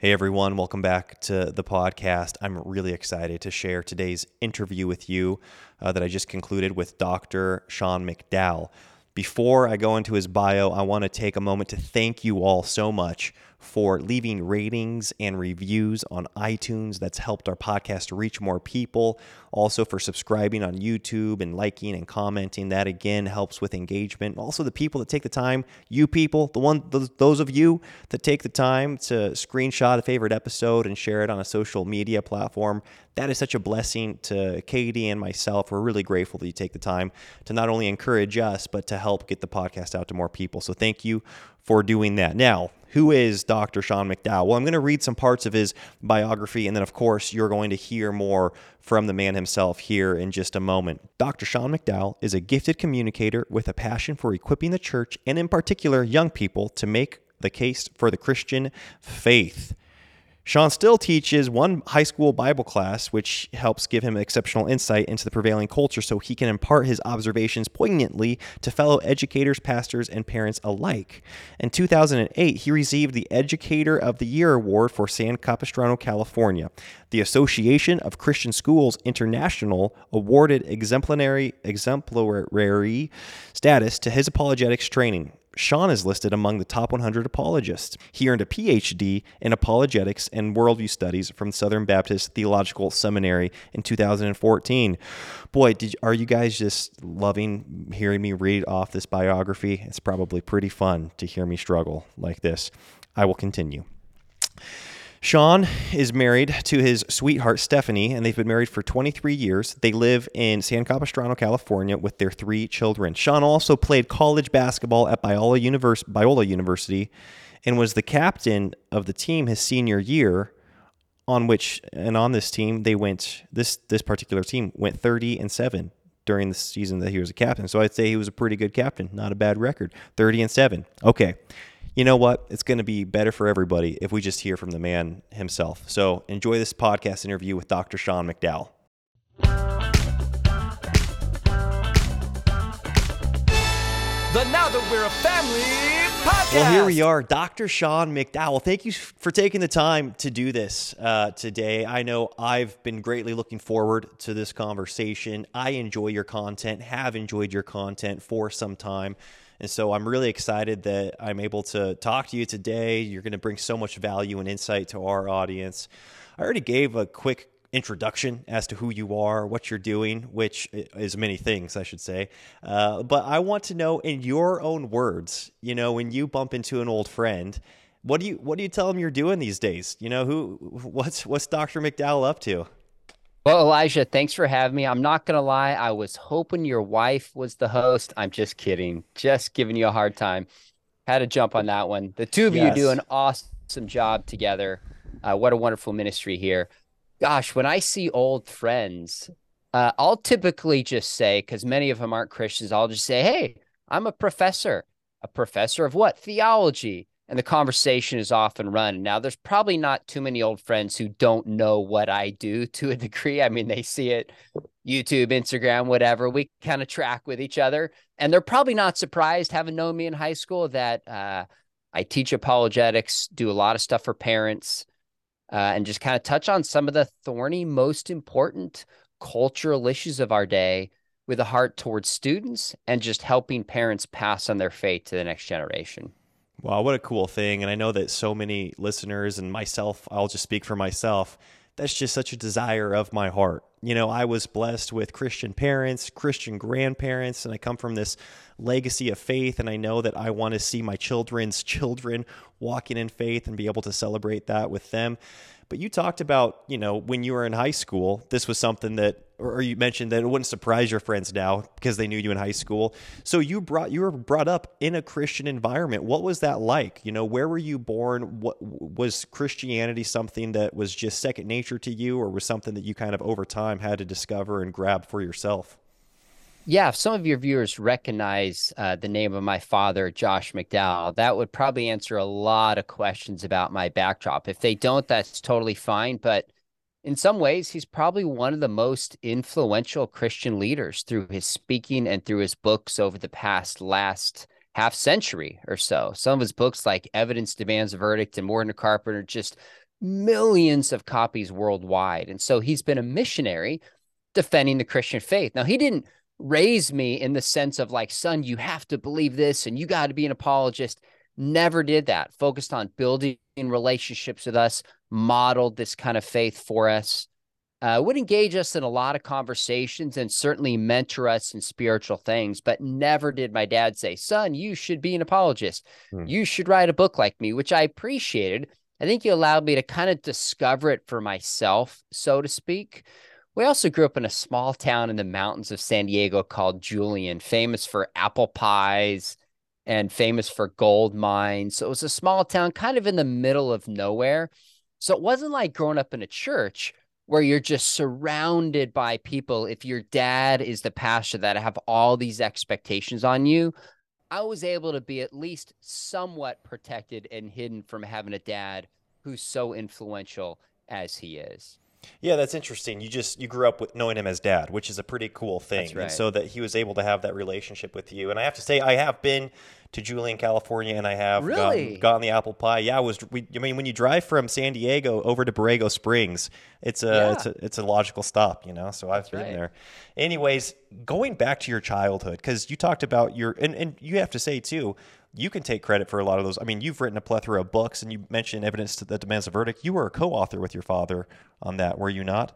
Hey everyone, welcome back to the podcast. I'm really excited to share today's interview with you uh, that I just concluded with Dr. Sean McDowell. Before I go into his bio, I want to take a moment to thank you all so much for leaving ratings and reviews on iTunes. That's helped our podcast reach more people. Also, for subscribing on YouTube and liking and commenting. That again helps with engagement. Also, the people that take the time, you people, the one, those of you that take the time to screenshot a favorite episode and share it on a social media platform. That is such a blessing to Katie and myself. We're really grateful that you take the time to not only encourage us, but to help get the podcast out to more people. So, thank you for doing that. Now, who is Dr. Sean McDowell? Well, I'm going to read some parts of his biography, and then, of course, you're going to hear more from the man himself here in just a moment. Dr. Sean McDowell is a gifted communicator with a passion for equipping the church, and in particular, young people, to make the case for the Christian faith. Sean still teaches one high school Bible class, which helps give him exceptional insight into the prevailing culture so he can impart his observations poignantly to fellow educators, pastors, and parents alike. In 2008, he received the Educator of the Year award for San Capistrano, California. The Association of Christian Schools International awarded exemplary exemplary status to his apologetics training. Sean is listed among the top 100 apologists. He earned a PhD in apologetics and worldview studies from Southern Baptist Theological Seminary in 2014. Boy, did, are you guys just loving hearing me read off this biography? It's probably pretty fun to hear me struggle like this. I will continue. Sean is married to his sweetheart, Stephanie, and they've been married for 23 years. They live in San Capistrano, California, with their three children. Sean also played college basketball at Biola, Univers- Biola University and was the captain of the team his senior year, on which, and on this team, they went, this, this particular team went 30 and 7 during the season that he was a captain. So I'd say he was a pretty good captain, not a bad record. 30 and 7. Okay you know what? It's going to be better for everybody if we just hear from the man himself. So enjoy this podcast interview with Dr. Sean McDowell. The Now That We're a Family podcast. Well, here we are, Dr. Sean McDowell. Thank you for taking the time to do this uh, today. I know I've been greatly looking forward to this conversation. I enjoy your content, have enjoyed your content for some time. And so I'm really excited that I'm able to talk to you today. You're going to bring so much value and insight to our audience. I already gave a quick introduction as to who you are, what you're doing, which is many things, I should say. Uh, but I want to know, in your own words, you know, when you bump into an old friend, what do you what do you tell them you're doing these days? You know, who what's what's Dr. McDowell up to? Well, Elijah, thanks for having me. I'm not going to lie. I was hoping your wife was the host. I'm just kidding. Just giving you a hard time. Had to jump on that one. The two of yes. you do an awesome job together. Uh, what a wonderful ministry here. Gosh, when I see old friends, uh, I'll typically just say, because many of them aren't Christians, I'll just say, hey, I'm a professor. A professor of what? Theology and the conversation is off and run. Now, there's probably not too many old friends who don't know what I do to a degree. I mean, they see it YouTube, Instagram, whatever. We kind of track with each other, and they're probably not surprised, having known me in high school, that uh, I teach apologetics, do a lot of stuff for parents, uh, and just kind of touch on some of the thorny, most important cultural issues of our day with a heart towards students and just helping parents pass on their faith to the next generation. Wow, what a cool thing. And I know that so many listeners and myself, I'll just speak for myself, that's just such a desire of my heart. You know, I was blessed with Christian parents, Christian grandparents, and I come from this legacy of faith. And I know that I want to see my children's children walking in faith and be able to celebrate that with them. But you talked about, you know, when you were in high school, this was something that, or you mentioned that it wouldn't surprise your friends now because they knew you in high school. So you brought, you were brought up in a Christian environment. What was that like? You know, where were you born? What was Christianity something that was just second nature to you, or was something that you kind of over time had to discover and grab for yourself? Yeah, if some of your viewers recognize uh, the name of my father, Josh McDowell, that would probably answer a lot of questions about my backdrop. If they don't, that's totally fine. But in some ways, he's probably one of the most influential Christian leaders through his speaking and through his books over the past last half century or so. Some of his books, like Evidence Demands a Verdict and a Carpenter, just millions of copies worldwide. And so he's been a missionary defending the Christian faith. Now, he didn't raise me in the sense of like, son, you have to believe this and you got to be an apologist. Never did that. Focused on building relationships with us, modeled this kind of faith for us. Uh, would engage us in a lot of conversations and certainly mentor us in spiritual things, but never did my dad say, Son, you should be an apologist. Hmm. You should write a book like me, which I appreciated. I think you allowed me to kind of discover it for myself, so to speak. We also grew up in a small town in the mountains of San Diego called Julian, famous for apple pies and famous for gold mines. So it was a small town kind of in the middle of nowhere. So it wasn't like growing up in a church where you're just surrounded by people. If your dad is the pastor that have all these expectations on you, I was able to be at least somewhat protected and hidden from having a dad who's so influential as he is. Yeah, that's interesting. You just you grew up with knowing him as dad, which is a pretty cool thing. Right. And so that he was able to have that relationship with you. And I have to say, I have been to Julian, California, and I have um, really? gotten, gotten the apple pie. Yeah, I was. We, I mean, when you drive from San Diego over to Borrego Springs, it's a yeah. it's a it's a logical stop, you know. So I've That's been right. there. Anyways, going back to your childhood, because you talked about your and and you have to say too, you can take credit for a lot of those. I mean, you've written a plethora of books, and you mentioned evidence that demands a verdict. You were a co-author with your father on that, were you not?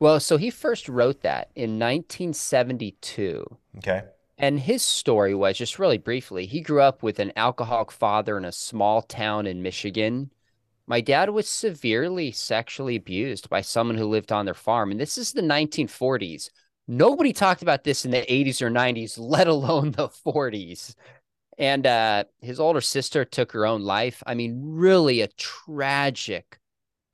Well, so he first wrote that in 1972. Okay. And his story was just really briefly he grew up with an alcoholic father in a small town in Michigan. My dad was severely sexually abused by someone who lived on their farm. And this is the 1940s. Nobody talked about this in the 80s or 90s, let alone the 40s. And uh, his older sister took her own life. I mean, really a tragic,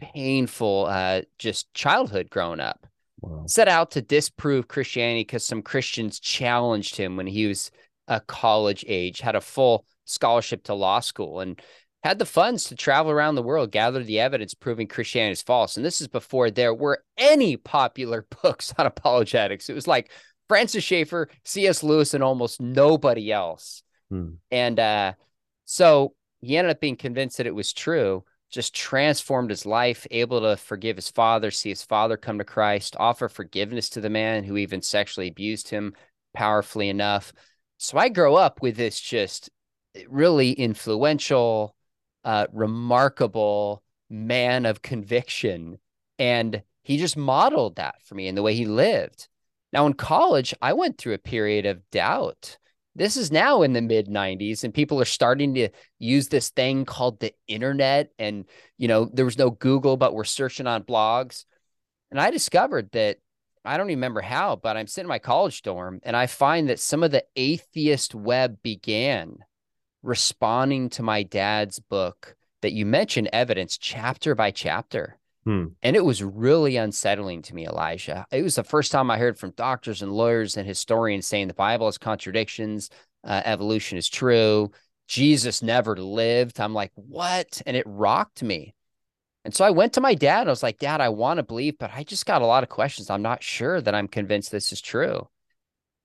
painful, uh, just childhood growing up wow. set out to disprove Christianity because some Christians challenged him when he was a college age, had a full scholarship to law school, and had the funds to travel around the world, gather the evidence proving Christianity is false. And this is before there were any popular books on apologetics. It was like Francis Schaeffer, C.S. Lewis, and almost nobody else. Hmm. And uh, so he ended up being convinced that it was true just transformed his life, able to forgive his father, see his father come to Christ, offer forgiveness to the man who even sexually abused him powerfully enough. So I grow up with this just really influential, uh, remarkable man of conviction. And he just modeled that for me in the way he lived. Now, in college, I went through a period of doubt this is now in the mid 90s and people are starting to use this thing called the internet and you know there was no google but we're searching on blogs. And i discovered that i don't remember how but i'm sitting in my college dorm and i find that some of the atheist web began responding to my dad's book that you mentioned evidence chapter by chapter Hmm. And it was really unsettling to me, Elijah. It was the first time I heard from doctors and lawyers and historians saying the Bible has contradictions, uh, evolution is true, Jesus never lived. I'm like, what? And it rocked me. And so I went to my dad and I was like, Dad, I want to believe, but I just got a lot of questions. I'm not sure that I'm convinced this is true.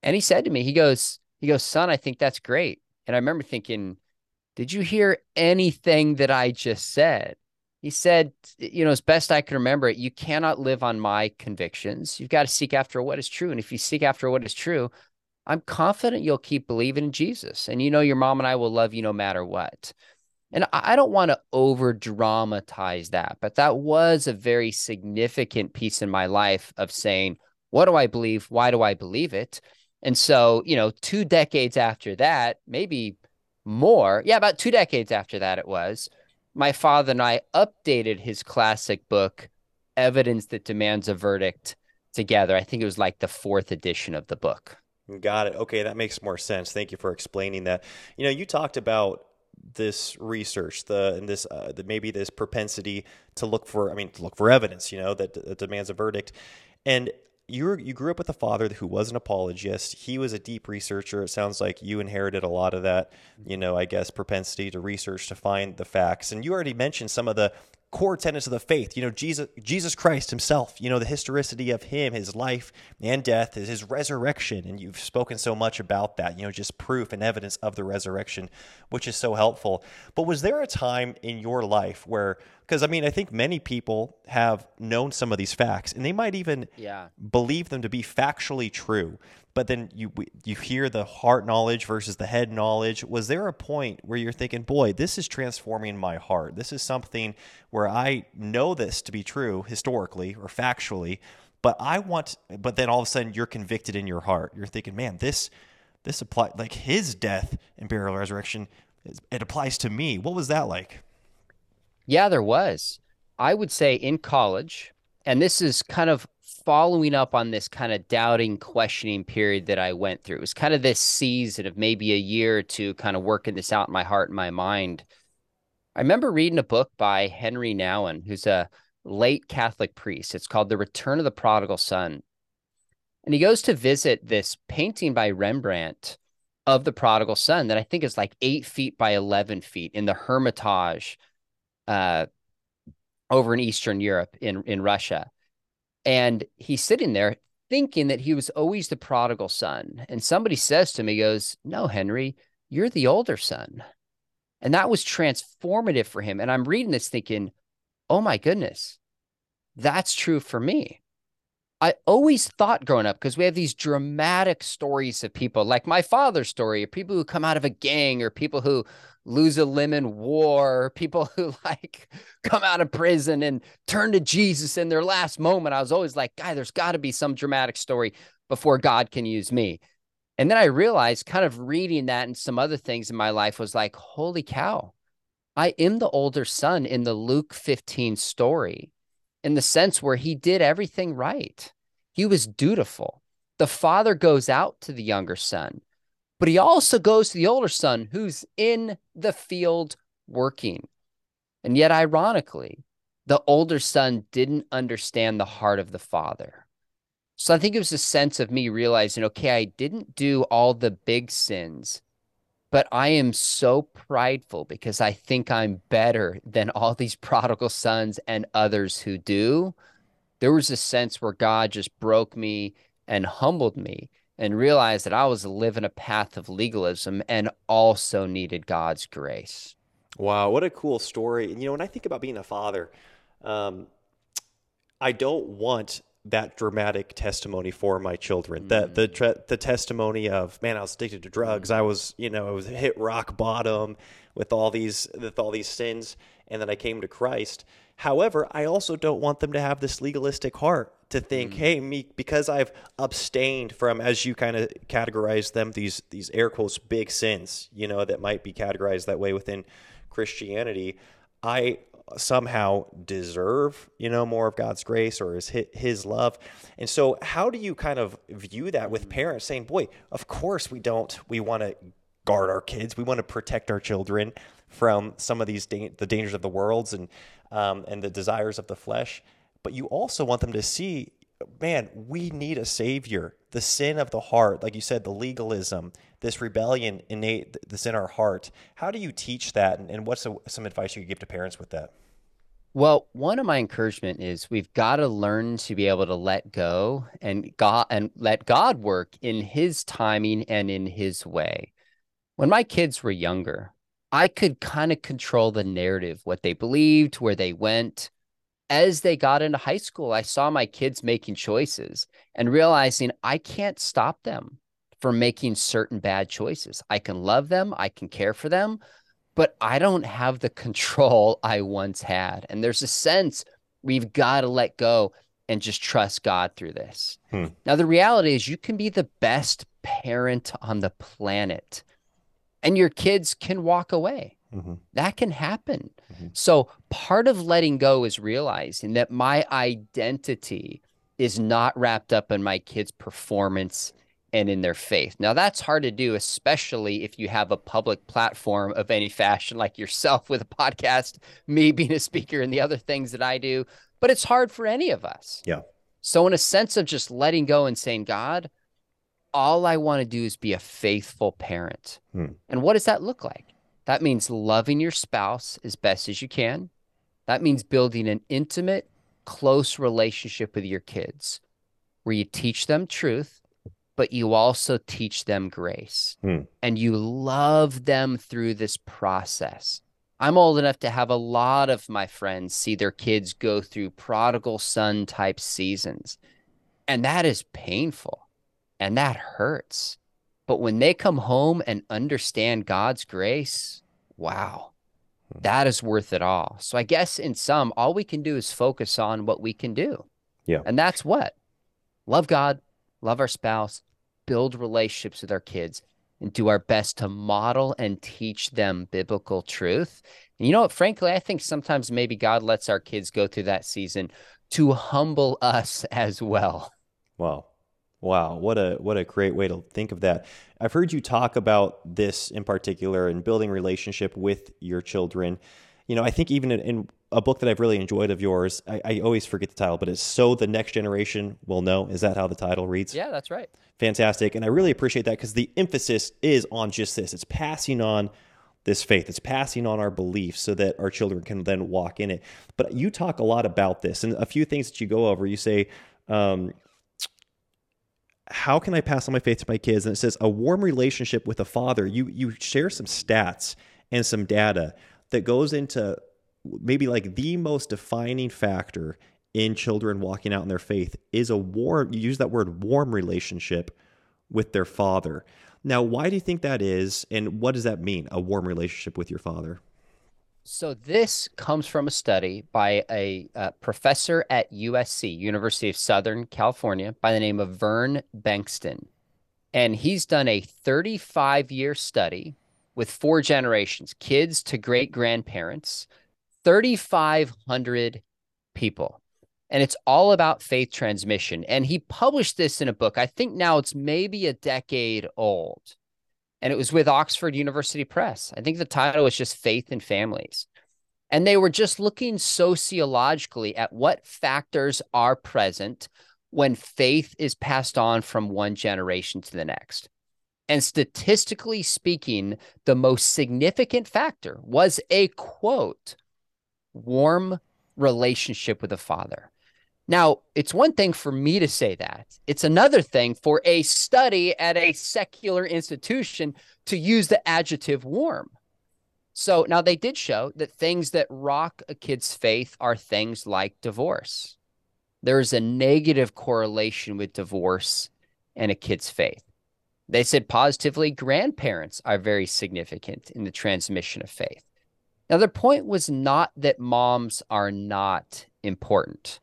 And he said to me, he goes, he goes, son, I think that's great. And I remember thinking, did you hear anything that I just said? He said, you know, as best I can remember it, you cannot live on my convictions. You've got to seek after what is true. And if you seek after what is true, I'm confident you'll keep believing in Jesus. And you know, your mom and I will love you no matter what. And I don't want to over dramatize that, but that was a very significant piece in my life of saying, what do I believe? Why do I believe it? And so, you know, two decades after that, maybe more, yeah, about two decades after that, it was my father and I updated his classic book, Evidence That Demands a Verdict, together. I think it was like the fourth edition of the book. Got it. Okay, that makes more sense. Thank you for explaining that. You know, you talked about this research, the and this uh, the, maybe this propensity to look for, I mean, to look for evidence. You know, that, that demands a verdict, and you were, you grew up with a father who was an apologist. He was a deep researcher. It sounds like you inherited a lot of that, you know, I guess propensity to research to find the facts. And you already mentioned some of the core tenets of the faith. You know, Jesus Jesus Christ himself, you know, the historicity of him, his life and death, his resurrection. And you've spoken so much about that, you know, just proof and evidence of the resurrection, which is so helpful. But was there a time in your life where because I mean, I think many people have known some of these facts, and they might even yeah. believe them to be factually true. But then you you hear the heart knowledge versus the head knowledge. Was there a point where you're thinking, "Boy, this is transforming my heart. This is something where I know this to be true historically or factually, but I want." But then all of a sudden, you're convicted in your heart. You're thinking, "Man, this." This apply like his death and burial resurrection. It applies to me. What was that like? Yeah, there was. I would say in college, and this is kind of following up on this kind of doubting, questioning period that I went through. It was kind of this season of maybe a year or two, kind of working this out in my heart and my mind. I remember reading a book by Henri Nouwen, who's a late Catholic priest. It's called The Return of the Prodigal Son. And he goes to visit this painting by Rembrandt of the prodigal son that I think is like eight feet by 11 feet in the Hermitage uh, over in Eastern Europe in in Russia, and he's sitting there thinking that he was always the prodigal son. And somebody says to him, he goes, "No, Henry, you're the older son," and that was transformative for him. And I'm reading this thinking, "Oh my goodness, that's true for me." I always thought growing up, because we have these dramatic stories of people like my father's story, or people who come out of a gang, or people who lose a limb in war, people who like come out of prison and turn to Jesus in their last moment. I was always like, guy, there's got to be some dramatic story before God can use me. And then I realized, kind of reading that and some other things in my life was like, holy cow, I am the older son in the Luke 15 story in the sense where he did everything right. He was dutiful. The father goes out to the younger son, but he also goes to the older son who's in the field working. And yet, ironically, the older son didn't understand the heart of the father. So I think it was a sense of me realizing, okay, I didn't do all the big sins, but I am so prideful because I think I'm better than all these prodigal sons and others who do. There was a sense where God just broke me and humbled me and realized that I was living a path of legalism and also needed God's grace. Wow, what a cool story. And you know, when I think about being a father, um, I don't want that dramatic testimony for my children. Mm. That the mm. the testimony of man, I was addicted to drugs. I was, you know, I was hit rock bottom with all these with all these sins, and then I came to Christ. However, I also don't want them to have this legalistic heart to think, mm. hey, me because I've abstained from, as you kind of categorize them, these these air quotes big sins, you know, that might be categorized that way within Christianity. I somehow deserve, you know, more of God's grace or his his love. And so how do you kind of view that with parents saying, "Boy, of course we don't we want to guard our kids. We want to protect our children from some of these da- the dangers of the worlds and um, and the desires of the flesh, but you also want them to see man, we need a savior. The sin of the heart, like you said, the legalism, this rebellion innate that's in our heart. How do you teach that? And, and what's a, some advice you could give to parents with that? Well, one of my encouragement is we've got to learn to be able to let go and God and let God work in his timing and in his way. When my kids were younger, I could kind of control the narrative, what they believed, where they went as they got into high school, I saw my kids making choices and realizing I can't stop them from making certain bad choices. I can love them, I can care for them, but I don't have the control I once had. And there's a sense we've got to let go and just trust God through this. Hmm. Now, the reality is, you can be the best parent on the planet, and your kids can walk away. Mm-hmm. That can happen. Mm-hmm. So, part of letting go is realizing that my identity is not wrapped up in my kids' performance and in their faith. Now, that's hard to do, especially if you have a public platform of any fashion, like yourself with a podcast, me being a speaker, and the other things that I do. But it's hard for any of us. Yeah. So, in a sense of just letting go and saying, God, all I want to do is be a faithful parent. Hmm. And what does that look like? That means loving your spouse as best as you can. That means building an intimate, close relationship with your kids where you teach them truth, but you also teach them grace. Hmm. And you love them through this process. I'm old enough to have a lot of my friends see their kids go through prodigal son type seasons. And that is painful and that hurts. But when they come home and understand God's grace, wow, hmm. that is worth it all. So I guess in some, all we can do is focus on what we can do. Yeah. And that's what? Love God, love our spouse, build relationships with our kids, and do our best to model and teach them biblical truth. And you know what? Frankly, I think sometimes maybe God lets our kids go through that season to humble us as well. Wow. Wow, what a what a great way to think of that. I've heard you talk about this in particular and building relationship with your children. You know, I think even in, in a book that I've really enjoyed of yours, I, I, always forget the title, but it's "So the Next Generation Will Know." Is that how the title reads? Yeah, that's right. Fantastic, and I really appreciate that because the emphasis is on just this: it's passing on this faith. It's passing on our beliefs so that our children can then walk in it. But you talk a lot about this, and a few things that you go over. You say. Um, how can I pass on my faith to my kids? And it says a warm relationship with a father. You you share some stats and some data that goes into maybe like the most defining factor in children walking out in their faith is a warm you use that word warm relationship with their father. Now, why do you think that is and what does that mean? A warm relationship with your father? So this comes from a study by a, a, professor at USC, University of Southern California, by the name of Vern Bengtson. And he's done a 35 year study with four generations, kids to great grandparents, 3,500 people. And it's all about faith transmission. And he published this in a book. I think now it's maybe a decade old and it was with Oxford University Press. I think the title was just Faith in Families. And they were just looking sociologically at what factors are present when faith is passed on from one generation to the next. And statistically speaking, the most significant factor was a quote, warm relationship with a father. Now, it's one thing for me to say that. It's another thing for a study at a secular institution to use the adjective warm. So now they did show that things that rock a kid's faith are things like divorce. There's a negative correlation with divorce and a kid's faith. They said positively, grandparents are very significant in the transmission of faith. Now, their point was not that moms are not important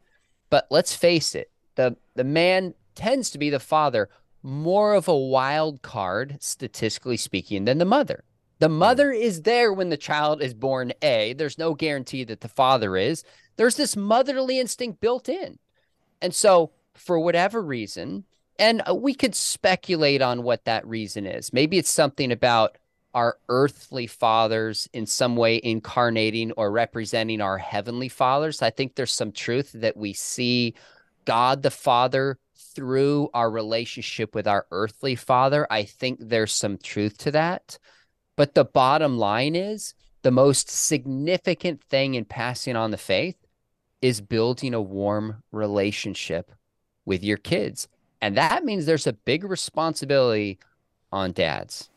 but let's face it, the the man tends to be the father more of a wild card, statistically speaking, than the mother. The hmm. mother is there when the child is born, A. There's no guarantee that the father is. There's this motherly instinct built in. And so, for whatever reason, and uh, we could speculate on what that reason is. Maybe it's something about our earthly fathers in some way incarnating or representing our heavenly fathers. I think there's some truth that we see God the Father through our relationship with our earthly father. I think there's some truth to that. But the bottom line is the most significant thing in passing on the faith is building a warm relationship with your kids. And that means there's a big responsibility on dads.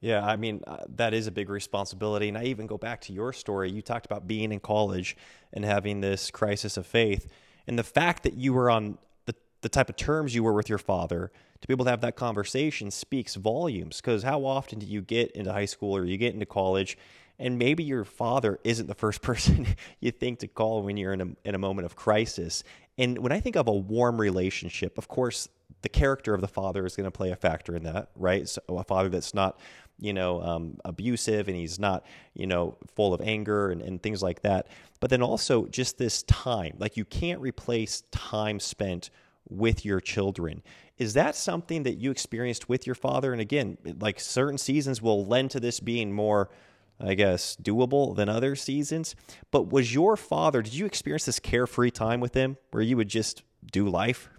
Yeah, I mean, uh, that is a big responsibility. And I even go back to your story. You talked about being in college and having this crisis of faith. And the fact that you were on the, the type of terms you were with your father to be able to have that conversation speaks volumes. Because how often do you get into high school or you get into college and maybe your father isn't the first person you think to call when you're in a, in a moment of crisis? And when I think of a warm relationship, of course, the character of the father is going to play a factor in that, right? So a father that's not you know, um, abusive and he's not, you know, full of anger and, and things like that. But then also just this time, like you can't replace time spent with your children. Is that something that you experienced with your father? And again, like certain seasons will lend to this being more, I guess, doable than other seasons. But was your father, did you experience this carefree time with him where you would just do life?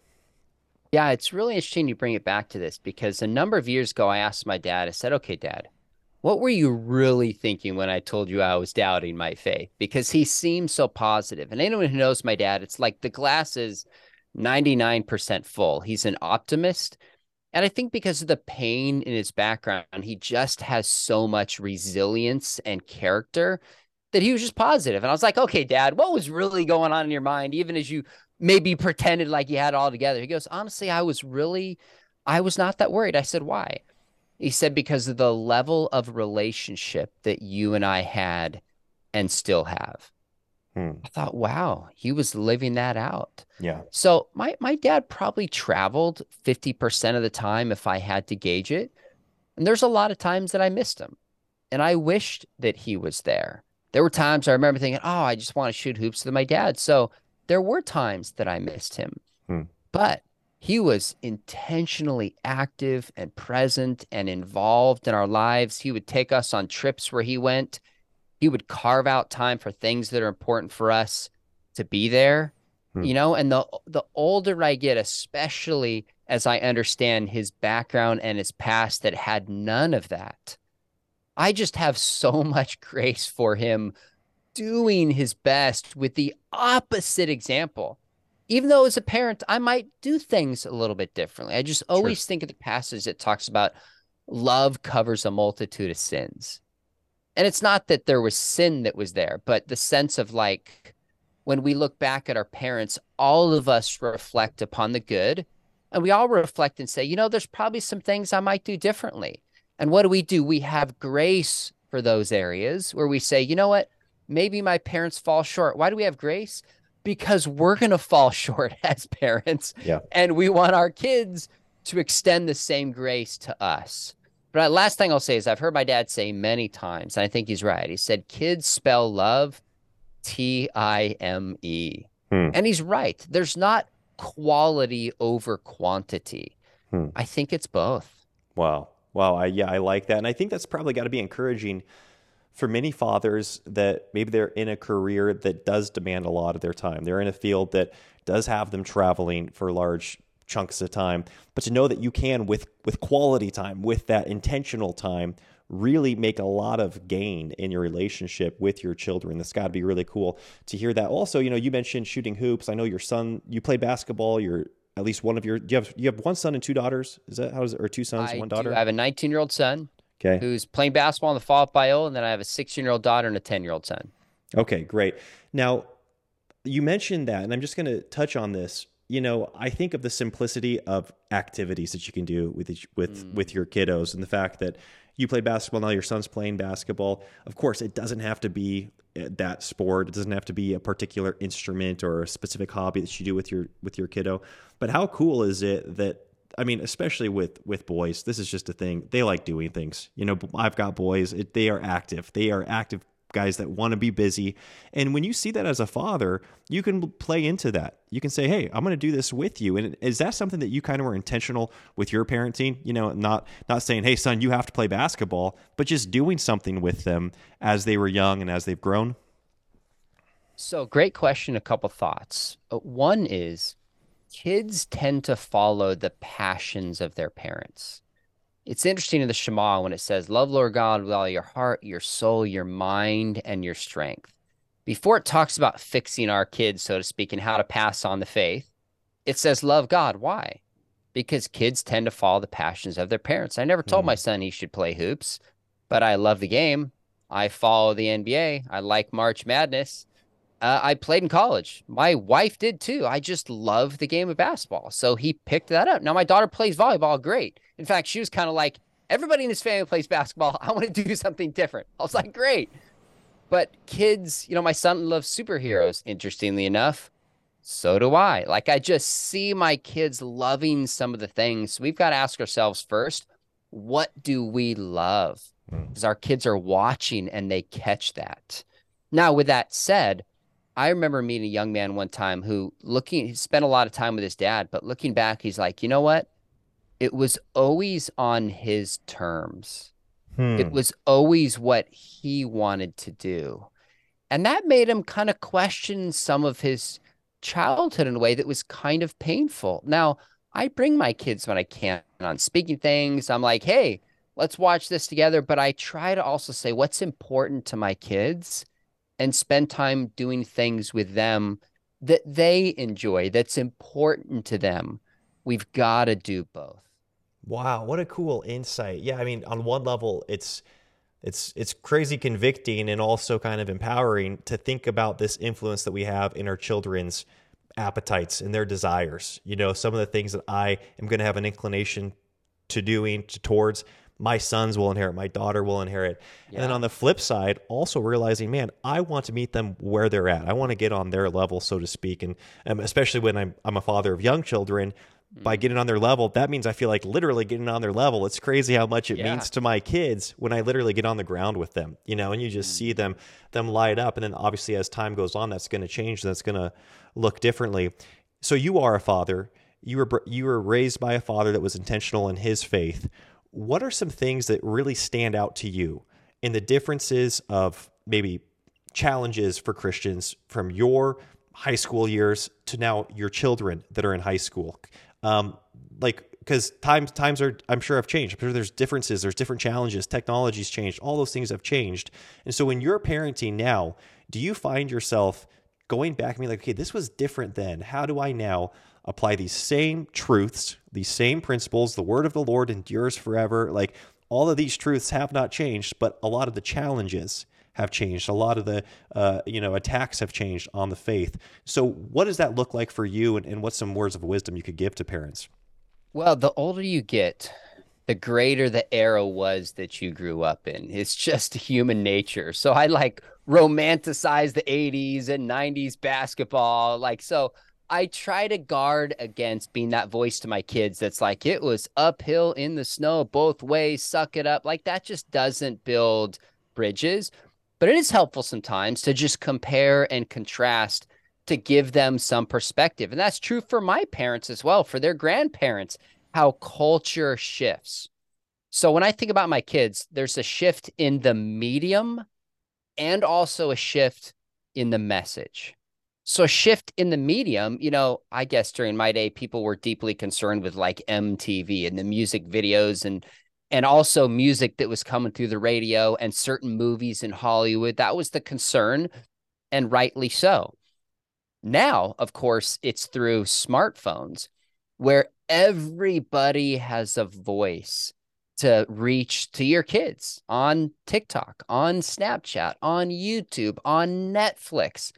Yeah, it's really interesting you bring it back to this because a number of years ago, I asked my dad, I said, okay, dad, what were you really thinking when I told you I was doubting my faith? Because he seemed so positive. And anyone who knows my dad, it's like the glass is 99% full. He's an optimist. And I think because of the pain in his background, he just has so much resilience and character that he was just positive. And I was like, okay, dad, what was really going on in your mind, even as you maybe pretended like he had it all together? He goes, honestly, I was really, I was not that worried. I said, why? He said, because of the level of relationship that you and I had and still have. Hmm. I thought, wow, he was living that out. Yeah. So my my dad probably traveled 50% of the time if I had to gauge it. And there's a lot of times that I missed him. And I wished that he was there. There were times I remember thinking, oh, I just want to shoot hoops with my dad. So there were times that I missed him. Hmm. But he was intentionally active and present and involved in our lives. He would take us on trips where he went. He would carve out time for things that are important for us to be there. Hmm. You know, and the the older I get, especially as I understand his background and his past that had none of that. I just have so much grace for him doing his best with the opposite example. Even though as a parent, I might do things a little bit differently. I just always sure. think of the passage that talks about love covers a multitude of sins. And it's not that there was sin that was there, but the sense of like when we look back at our parents, all of us reflect upon the good and we all reflect and say, you know, there's probably some things I might do differently. And what do we do? We have grace for those areas where we say, you know what? Maybe my parents fall short. Why do we have grace? Because we're going to fall short as parents. Yeah. And we want our kids to extend the same grace to us. But last thing I'll say is I've heard my dad say many times, and I think he's right. He said, kids spell love T I M E. Hmm. And he's right. There's not quality over quantity. Hmm. I think it's both. Wow. Wow. I, yeah, I like that. And I think that's probably got to be encouraging for many fathers that maybe they're in a career that does demand a lot of their time. They're in a field that does have them traveling for large chunks of time, but to know that you can with with quality time, with that intentional time, really make a lot of gain in your relationship with your children. That's got to be really cool to hear that. Also, you know, you mentioned shooting hoops. I know your son, you play basketball. You're at least one of your, you have, you have one son and two daughters. Is that how is it? Or two sons, I one daughter? Do. I have a 19 year old son. Okay. Who's playing basketball in the fall at Biola. And then I have a 16 year old daughter and a 10 year old son. Okay, great. Now, you mentioned that, and I'm just going to touch on this. You know, I think of the simplicity of activities that you can do with each, with mm. with your kiddos, and the fact that you play basketball now, your son's playing basketball. Of course, it doesn't have to be uh, that sport. It doesn't have to be a particular instrument or a specific hobby that you do with your with your kiddo. But how cool is it that I mean, especially with with boys, this is just a thing. They like doing things. You know, I've got boys. It, they are active. They are active guys that want to be busy. And when you see that as a father, you can play into that. You can say, "Hey, I'm going to do this with you." And is that something that you kind of were intentional with your parenting? You know, not not saying, "Hey, son, you have to play basketball," but just doing something with them as they were young and as they've grown. So, great question. A couple thoughts. Uh, one is kids tend to follow the passions of their parents it's interesting in the Shema when it says, Love Lord God with all your heart, your soul, your mind, and your strength. Before it talks about fixing our kids, so to speak, and how to pass on the faith, it says, Love God. Why? Because kids tend to follow the passions of their parents. I never told mm. my son he should play hoops, but I love the game. I follow the NBA. I like March Madness. Uh, I played in college. My wife did too. I just love the game of basketball. So he picked that up. Now my daughter plays volleyball. Great. In fact, she was kind of like, everybody in this family plays basketball. I want to do something different. I was like, great. But kids, you know, my son loves superheroes, interestingly enough. So do I. Like, I just see my kids loving some of the things. we've got to ask ourselves first, what do we love? Because hmm. our kids are watching and they catch that. Now, with that said, I remember meeting a young man one time who looking he spent a lot of time with his dad, but looking back, he's like, you know what? It was always on his terms. Hmm. It was always what he wanted to do. And that made him kind of question some of his childhood in a way that was kind of painful. Now, I bring my kids when I can on speaking things. I'm like, hey, let's watch this together. But I try to also say what's important to my kids and spend time doing things with them that they enjoy, that's important to them. We've got to do both. Wow, what a cool insight. Yeah, I mean, on one level, it's it's it's crazy convicting and also kind of empowering to think about this influence that we have in our children's appetites and their desires. You know, some of the things that I am going to have an inclination to doing to, towards my sons will inherit, my daughter will inherit. Yeah. And then on the flip side, also realizing, man, I want to meet them where they're at. I want to get on their level, so to speak. And um, especially when I'm, I'm a father of young children, by mm. getting on their level, that means I feel like literally getting on their level. It's crazy how much it yeah. means to my kids when I literally get on the ground with them, you know, and you just see them them light up. And then obviously as time goes on, that's going to change. That's going to look differently. So you are a father. You were you were raised by a father that was intentional in his faith. What are some things that really stand out to you in the differences of maybe challenges for Christians from your high school years to now your children that are in high school? Um, like because times times are I'm sure have changed. I'm sure there's differences, there's different challenges, technology's changed, all those things have changed. And so when you're parenting now, do you find yourself going back and being like, okay, this was different then. How do I now apply these same truths, these same principles? The word of the Lord endures forever. Like all of these truths have not changed, but a lot of the challenges have changed. A lot of the uh, you know attacks have changed on the faith. So, what does that look like for you, and, and what's some words of wisdom you could give to parents? Well, the older you get, the greater the era was that you grew up in. It's just human nature. So I like romanticize the 80s and 90s basketball. Like, so I try to guard against being that voice to my kids that's like, it was uphill in the snow both ways, suck it up. Like, that just doesn't build bridges. But it is helpful sometimes to just compare and contrast to give them some perspective. And that's true for my parents as well, for their grandparents, how culture shifts. So when I think about my kids, there's a shift in the medium and also a shift in the message. So a shift in the medium, you know, I guess during my day, people were deeply concerned with like MTV and the music videos and and also music that was coming through the radio and certain movies in Hollywood. That was the concern, and rightly so. Now, of course, it's through smartphones where everybody has a voice to reach to your kids on TikTok, on Snapchat, on YouTube, on Netflix.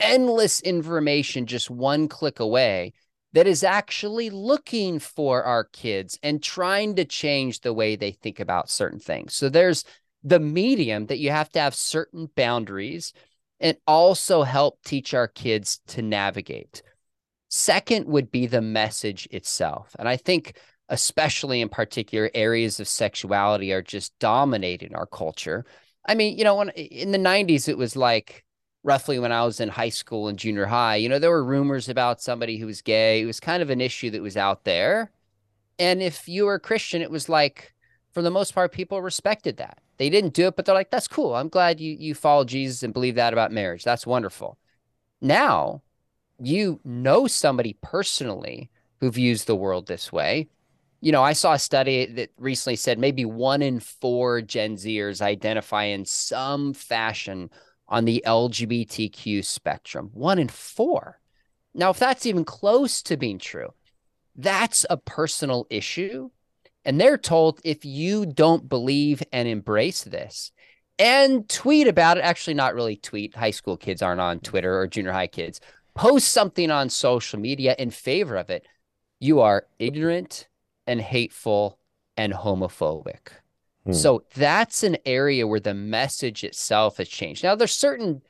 Endless information just one click away that is actually looking for our kids and trying to change the way they think about certain things. So there's the medium that you have to have certain boundaries and also help teach our kids to navigate. Second would be the message itself. And I think, especially in particular, areas of sexuality are just dominating our culture. I mean, you know, when in the 90s, it was like, roughly when I was in high school and junior high, you know, there were rumors about somebody who was gay. It was kind of an issue that was out there. And if you were a Christian, it was like, for the most part, people respected that. They didn't do it, but they're like, that's cool. I'm glad you you follow Jesus and believe that about marriage. That's wonderful. Now, you know somebody personally who views the world this way. You know, I saw a study that recently said maybe one in four Gen Zers identify in some fashion on the LGBTQ spectrum, one in four. Now, if that's even close to being true, that's a personal issue. And they're told if you don't believe and embrace this and tweet about it, actually, not really tweet, high school kids aren't on Twitter or junior high kids, post something on social media in favor of it, you are ignorant and hateful and homophobic. Hmm. So that's an area where the message itself has changed. Now, there's certain,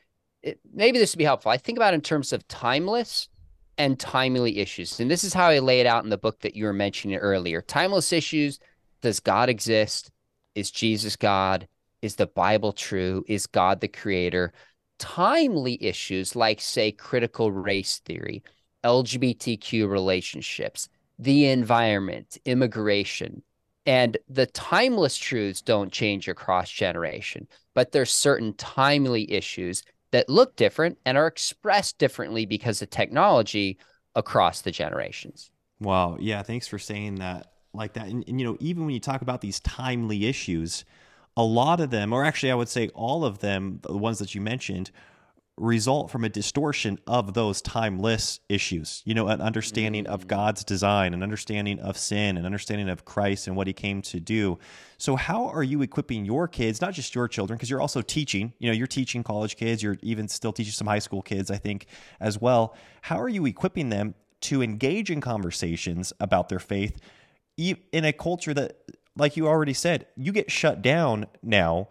maybe this would be helpful. I think about in terms of timeless and timely issues. And this is how I lay it out in the book that you were mentioning earlier. Timeless issues Does God exist? Is Jesus God? Is the Bible true? Is God the creator? Timely issues like, say, critical race theory, LGBTQ relationships, the environment, immigration, and the timeless truths don't change across generation, but there's certain timely issues that look different and are expressed differently because of technology across the generations. Wow. Yeah. Thanks for saying that like that. And, and, you know, even when you talk about these timely issues, a lot of them, or actually, I would say all of them, the ones that you mentioned, result from a distortion of those timeless issues. You know, an understanding of mm. God's design, an understanding of sin, an understanding of Christ and what he came to do. So, how are you equipping your kids, not just your children, because you're also teaching, you know, you're teaching college kids, you're even still teaching some high school kids, I think, as well. How are you equipping them to engage in conversations about their faith in a culture that, like you already said, you get shut down now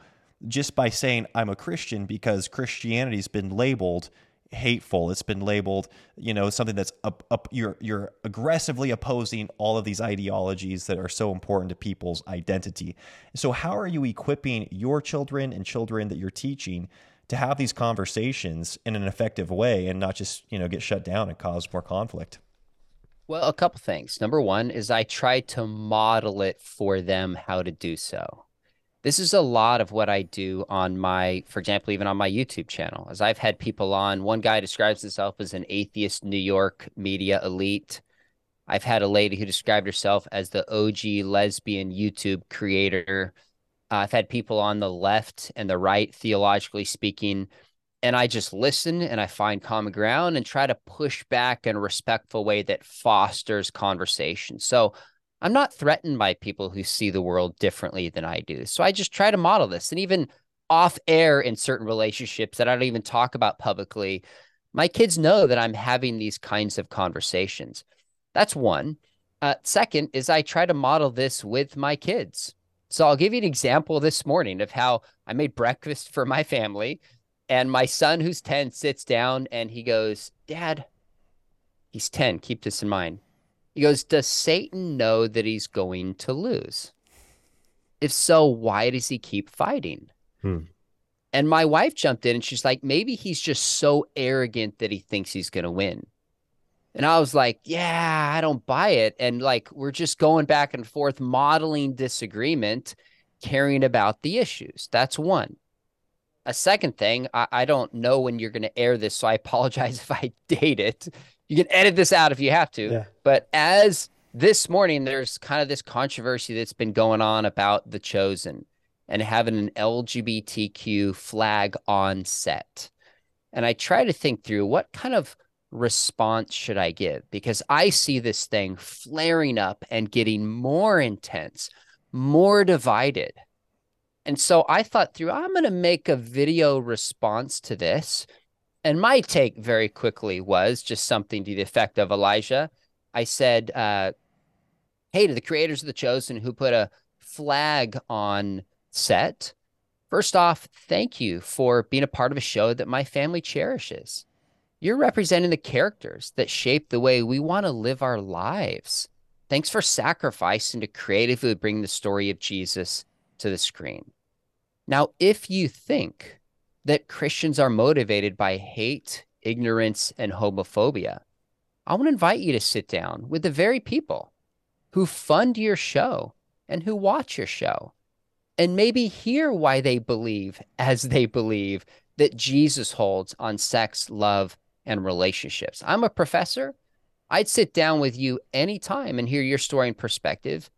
just by saying I'm a Christian because Christianity's been labeled hateful. It's been labeled, you know, something that's up, up you're you're aggressively opposing all of these ideologies that are so important to people's identity. So how are you equipping your children and children that you're teaching to have these conversations in an effective way and not just, you know, get shut down and cause more conflict? Well, a couple things. Number one is I try to model it for them how to do so this is a lot of what I do on my, for example, even on my YouTube channel. As I've had people on, one guy describes himself as an atheist New York media elite. I've had a lady who described herself as the OG lesbian YouTube creator. Uh, I've had people on the left and the right, theologically speaking, and I just listen and I find common ground and try to push back in a respectful way that fosters conversation. So I'm not threatened by people who see the world differently than I do. So I just try to model this. And even off air in certain relationships that I don't even talk about publicly, my kids know that I'm having these kinds of conversations. That's one. Uh, second is I try to model this with my kids. So I'll give you an example this morning of how I made breakfast for my family. And my son, who's 10, sits down and he goes, Dad, he's 10. Keep this in mind. He goes, Does Satan know that he's going to lose? If so, why does he keep fighting? Hmm. And my wife jumped in and she's like, Maybe he's just so arrogant that he thinks he's going to win. And I was like, Yeah, I don't buy it. And like, we're just going back and forth, modeling disagreement, caring about the issues. That's one. A second thing, I, I don't know when you're going to air this, so I apologize if I date it you can edit this out if you have to. Yeah. But as this morning, there's kind of this controversy that's been going on about The Chosen and having an LGBTQ flag on set. And I try to think through what kind of response should I give? Because I see this thing flaring up and getting more intense, more divided. And so I thought through, I'm going to make a video response to this and my take very quickly was just something to the effect of Elijah. I said, uh, hey, to the creators of The Chosen who put a flag on set, first off, thank you for being a part of a show that my family cherishes. You're representing the characters that shape the way we want to live our lives. Thanks for sacrificing to creatively bring the story of Jesus to the screen. Now, if you think that Christians are motivated by hate, ignorance, and homophobia. I want to invite you to sit down with the very people who fund your show and who watch your show and maybe hear why they believe as they believe that Jesus holds on sex, love, and relationships. I'm a professor. I'd sit down with you anytime and hear your story and perspective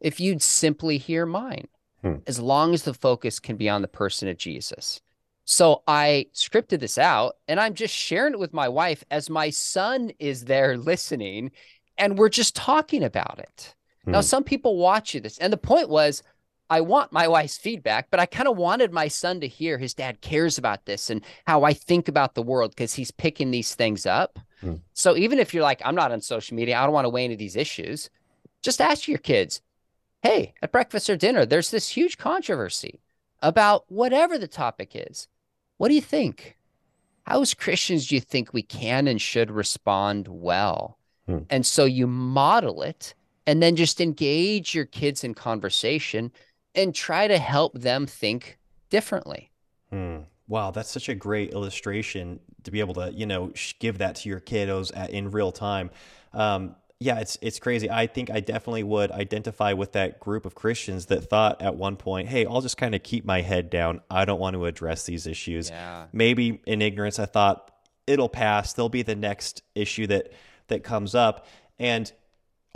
if you'd simply hear mine, hmm. as long as the focus can be on the person of Jesus. So I scripted this out and I'm just sharing it with my wife as my son is there listening and we're just talking about it. Hmm. Now, some people watch you this. And the point was, I want my wife's feedback, but I kind of wanted my son to hear his dad cares about this and how I think about the world because he's picking these things up. Hmm. So even if you're like, I'm not on social media, I don't want to weigh into these issues, just ask your kids, hey, at breakfast or dinner, there's this huge controversy about whatever the topic is. What do you think? How, as Christians, do you think we can and should respond well? Hmm. And so you model it and then just engage your kids in conversation and try to help them think differently. Hmm. Wow, that's such a great illustration to be able to, you know, give that to your kiddos at, in real time. Um, yeah, it's it's crazy. I think I definitely would identify with that group of Christians that thought at one point, "Hey, I'll just kind of keep my head down. I don't want to address these issues." Yeah. Maybe in ignorance, I thought it'll pass. There'll be the next issue that that comes up, and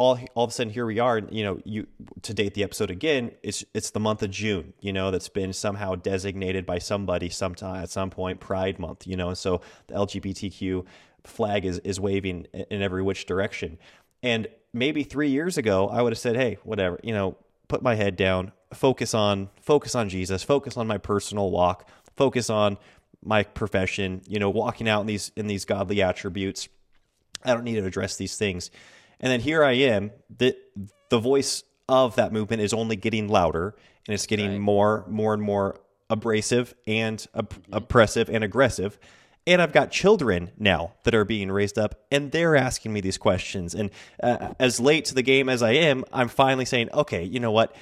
all all of a sudden here we are you know you to date the episode again it's it's the month of june you know that's been somehow designated by somebody sometime at some point pride month you know and so the lgbtq flag is is waving in every which direction and maybe three years ago i would have said hey whatever you know put my head down focus on focus on jesus focus on my personal walk focus on my profession you know walking out in these in these godly attributes i don't need to address these things and then here I am, the the voice of that movement is only getting louder and it's getting right. more more and more abrasive and op- mm-hmm. oppressive and aggressive. And I've got children now that are being raised up, and they're asking me these questions. And uh, as late to the game as I am, I'm finally saying, okay, you know what?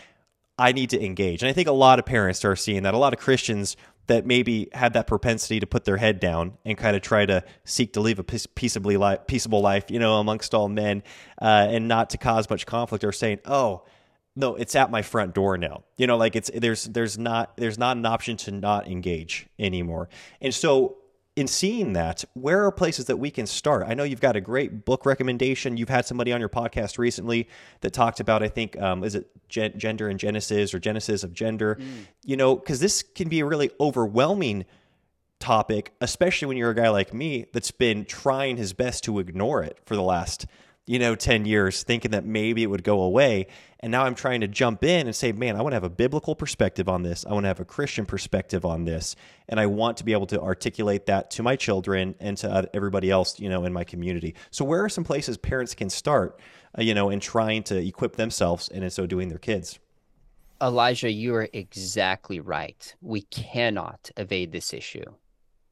I need to engage. And I think a lot of parents are seeing that. A lot of Christians that maybe had that propensity to put their head down and kind of try to seek to live a peaceably peaceable life, you know, amongst all men, uh, and not to cause much conflict, are saying, "Oh, no, it's at my front door now." You know, like it's there's there's not there's not an option to not engage anymore, and so in seeing that, where are places that we can start? I know you've got a great book recommendation. You've had somebody on your podcast recently that talked about, I think, um, is it gen- gender and Genesis or Genesis of gender? Mm. You know, because this can be a really overwhelming topic, especially when you're a guy like me that's been trying his best to ignore it for the last you know, 10 years thinking that maybe it would go away. And now I'm trying to jump in and say, man, I want to have a biblical perspective on this. I want to have a Christian perspective on this. And I want to be able to articulate that to my children and to everybody else, you know, in my community. So, where are some places parents can start, uh, you know, in trying to equip themselves and in so doing their kids? Elijah, you are exactly right. We cannot evade this issue.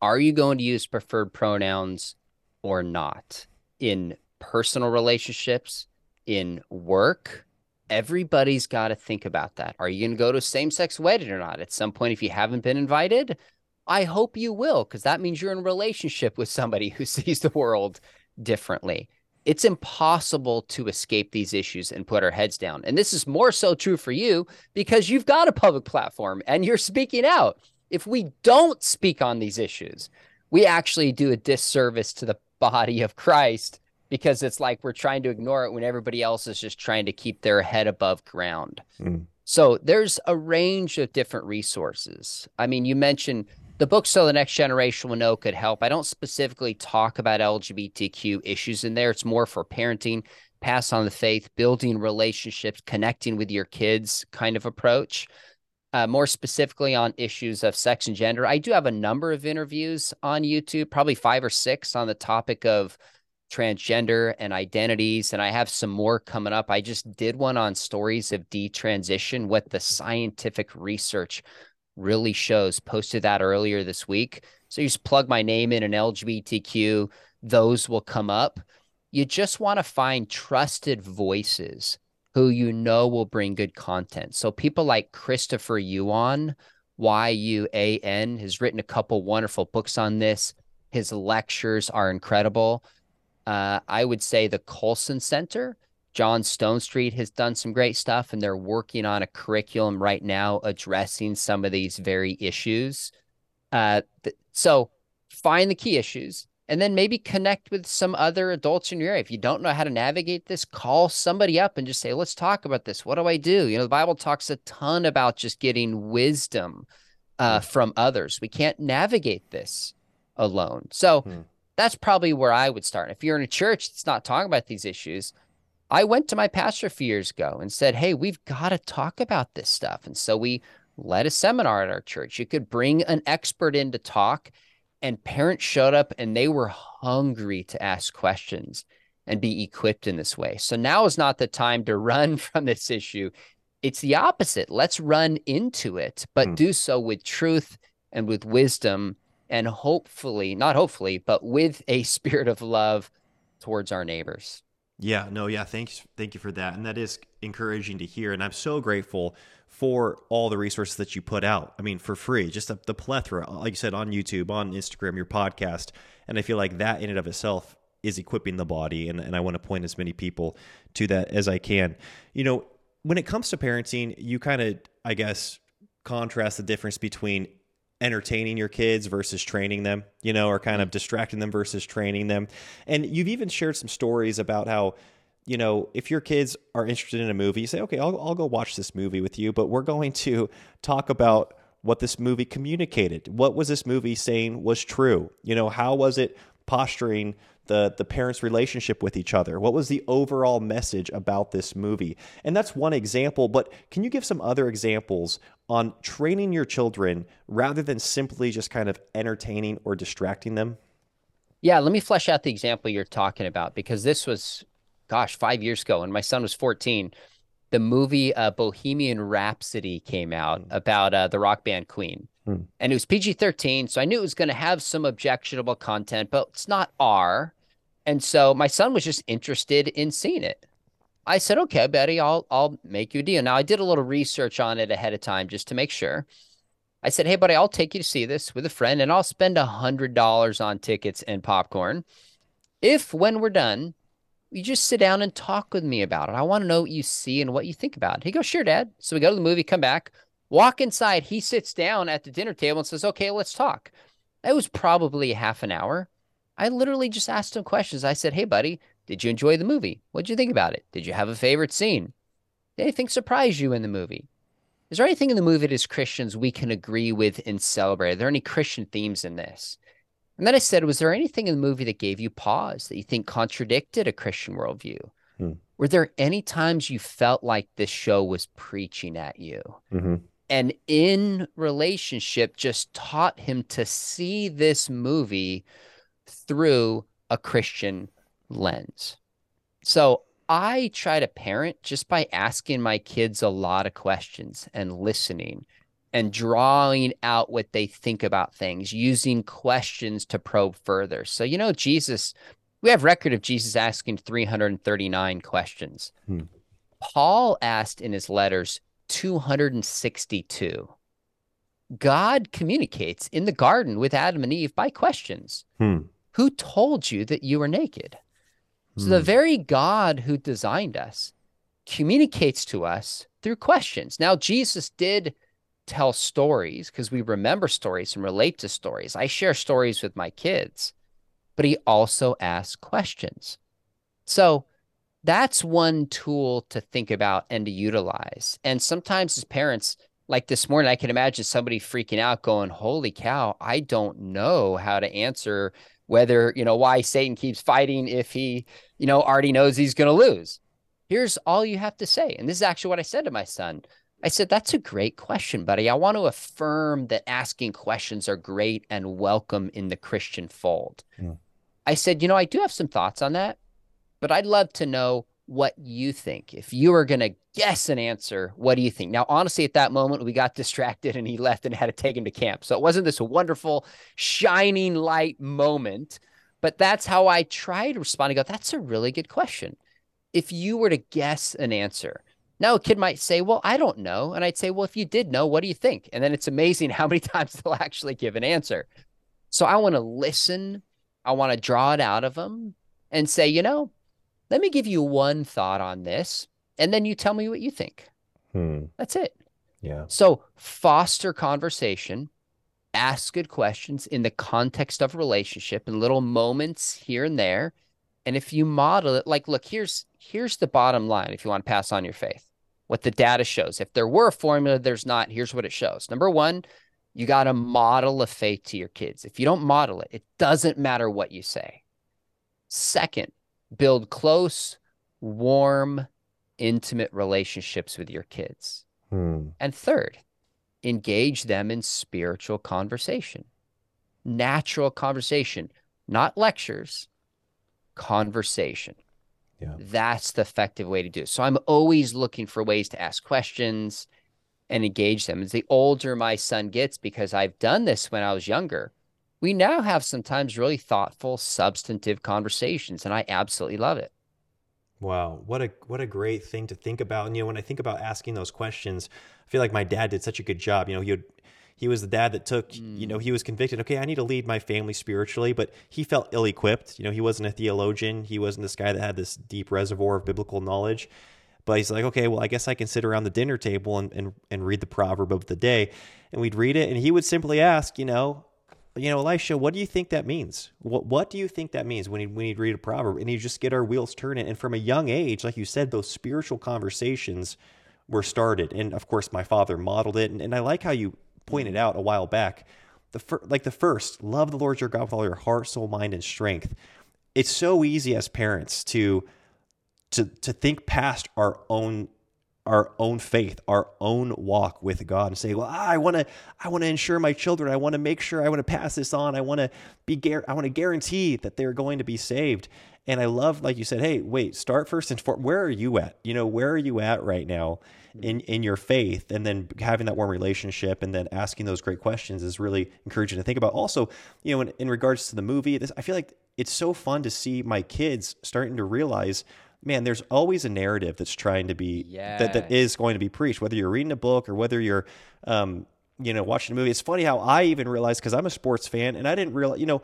Are you going to use preferred pronouns or not? In personal relationships, in work, everybody's got to think about that. Are you going to go to a same sex wedding or not? At some point, if you haven't been invited, I hope you will, because that means you're in a relationship with somebody who sees the world differently. It's impossible to escape these issues and put our heads down. And this is more so true for you because you've got a public platform and you're speaking out. If we don't speak on these issues, we actually do a disservice to the body of Christ because it's like we're trying to ignore it when everybody else is just trying to keep their head above ground. Mm. So there's a range of different resources. I mean, you mentioned the book so the next generation will know could help. I don't specifically talk about LGBTQ issues in there. It's more for parenting, pass on the faith, building relationships, connecting with your kids kind of approach. Uh, more specifically on issues of sex and gender, I do have a number of interviews on YouTube, probably five or six on the topic of transgender and identities. And I have some more coming up. I just did one on stories of detransition, what the scientific research really shows. Posted that earlier this week. So you just plug my name in an LGBTQ, those will come up. You just want to find trusted voices who you know will bring good content. So people like Christopher Yuan, Y U A N, has written a couple wonderful books on this. His lectures are incredible. Uh, I would say the Colson Center, John Stonestreet has done some great stuff, and they're working on a curriculum right now addressing some of these very issues. Uh, th- so find the key issues and then maybe connect with some other adults in your area. If you don't know how to navigate this, call somebody up and just say, let's talk about this. What do I do? You know, the Bible talks a ton about just getting wisdom uh, from others. We can't navigate this alone. So, hmm that's probably where I would start. If you're in a church that's not talking about these issues, I went to my pastor a few years ago and said, Hey, we've got to talk about this stuff. And so we led a seminar at our church. You could bring an expert in to talk, and parents showed up and they were hungry to ask questions and be equipped in this way. So now is not the time to run from this issue. It's the opposite. Let's run into it, but mm. do so with truth and with wisdom and hopefully, not hopefully, but with a spirit of love towards our neighbors. Yeah, no, yeah, thanks thank you for that. And that is encouraging to hear and I'm so grateful for all the resources that you put out. I mean, for free, just the, the plethora, like you said on YouTube, on Instagram, your podcast, and I feel like that in and of itself is equipping the body and, and I want to point as many people to that as I can. You know, when it comes to parenting, you kind of I guess contrast the difference between entertaining your kids versus training them, you know, or kind of mm. distracting them versus training them. And you've even shared some stories about how you know, if your kids are interested in a movie, you say, okay, I'll, I'll go watch this movie with you, but we're going to talk about what this movie communicated. What was this movie saying was true? You know, how was it posturing the the parents' relationship with each other? What was the overall message about this movie? And that's one example, but can you give some other examples on training your children rather than simply just kind of entertaining or distracting them? Yeah, let me flesh out the example you're talking about because this was gosh, 5 years ago and my son was 14 the movie uh, Bohemian Rhapsody came out mm. about uh, the rock band Queen. Mm. And it was PG 13. So I knew it was going to have some objectionable content, but it's not R. And so my son was just interested in seeing it. I said, okay, Betty, I'll, I'll make you a deal. Now I did a little research on it ahead of time just to make sure. I said, hey, buddy, I'll take you to see this with a friend and I'll spend a $100 on tickets and popcorn. If when we're done, you just sit down and talk with me about it. I want to know what you see and what you think about it. He goes, sure, dad. So we go to the movie, come back, walk inside. He sits down at the dinner table and says, okay, let's talk. That was probably half an hour. I literally just asked him questions. I said, hey, buddy, did you enjoy the movie? What'd you think about it? Did you have a favorite scene? Did anything surprise you in the movie? Is there anything in the movie that as Christians we can agree with and celebrate? Are there any Christian themes in this? And then I said, Was there anything in the movie that gave you pause that you think contradicted a Christian worldview? Hmm. Were there any times you felt like this show was preaching at you? Mm-hmm. And in relationship, just taught him to see this movie through a Christian lens. So I try to parent just by asking my kids a lot of questions and listening and drawing out what they think about things, using questions to probe further. So, you know, Jesus, we have record of Jesus asking 339 questions. Hmm. Paul asked in his letters 262. God communicates in the garden with Adam and Eve by questions. Hmm. Who told you that you were naked? So, the hmm. very God who designed us communicates to us through questions. Now, Jesus did tell stories because we remember stories and relate to stories. I share stories with my kids, but he also asks questions. So that's one tool to think about and to utilize. And sometimes as parents, like this morning, I can imagine somebody freaking out going, Holy cow, I don't know how to answer whether, you know, why Satan keeps fighting if he, you know, already knows he's going to lose. Here's all you have to say. And this is actually what I said to my son I said, That's a great question, buddy. I want to affirm that asking questions are great and welcome in the Christian fold. Yeah. I said, You know, I do have some thoughts on that, but I'd love to know what you think. If you are going to guess an answer, what do you think? Now, honestly, at that moment, we got distracted and he left and had to take him to camp. So it wasn't this wonderful, shining light moment, but that's how I try to respond. I go, That's a really good question. If you were to guess an answer, now, a kid might say, Well, I don't know. And I'd say, Well, if you did know, what do you think? And then it's amazing how many times they'll actually give an answer. So I want to listen. I want to draw it out of them and say, You know, let me give you one thought on this. And then you tell me what you think. Hmm. That's it. Yeah. So foster conversation, ask good questions in the context of relationship and little moments here and there. And if you model it, like, look, here's here's the bottom line if you want to pass on your faith what the data shows. If there were a formula, there's not. Here's what it shows. Number one, you got to model a faith to your kids. If you don't model it, it doesn't matter what you say. Second, build close, warm, intimate relationships with your kids. Hmm. And third, engage them in spiritual conversation, natural conversation, not lectures, conversation. Yeah. That's the effective way to do it. So I'm always looking for ways to ask questions and engage them. As the older my son gets, because I've done this when I was younger, we now have sometimes really thoughtful, substantive conversations, and I absolutely love it. Wow, what a what a great thing to think about. And you know, when I think about asking those questions, I feel like my dad did such a good job. You know, he would he was the dad that took, mm. you know, he was convicted, okay, I need to lead my family spiritually, but he felt ill equipped. You know, he wasn't a theologian. He wasn't this guy that had this deep reservoir of biblical knowledge. But he's like, okay, well, I guess I can sit around the dinner table and, and, and read the proverb of the day. And we'd read it, and he would simply ask, you know, you know, Elisha, what do you think that means? What What do you think that means when you, when you read a proverb and you just get our wheels turning? And from a young age, like you said, those spiritual conversations were started. And of course, my father modeled it. And, and I like how you pointed mm-hmm. out a while back, the fir- like the first, love the Lord your God with all your heart, soul, mind, and strength. It's so easy as parents to to to think past our own our own faith, our own walk with God, and say, "Well, ah, I want to, I want to ensure my children. I want to make sure. I want to pass this on. I want to be, I want to guarantee that they're going to be saved." And I love, like you said, hey, wait, start first and foremost. Where are you at? You know, where are you at right now mm-hmm. in in your faith? And then having that warm relationship, and then asking those great questions is really encouraging to think about. Also, you know, in, in regards to the movie, this I feel like it's so fun to see my kids starting to realize man, there's always a narrative that's trying to be yes. that that is going to be preached, whether you're reading a book or whether you're um, you know, watching a movie. It's funny how I even realized because I'm a sports fan and I didn't realize, you know,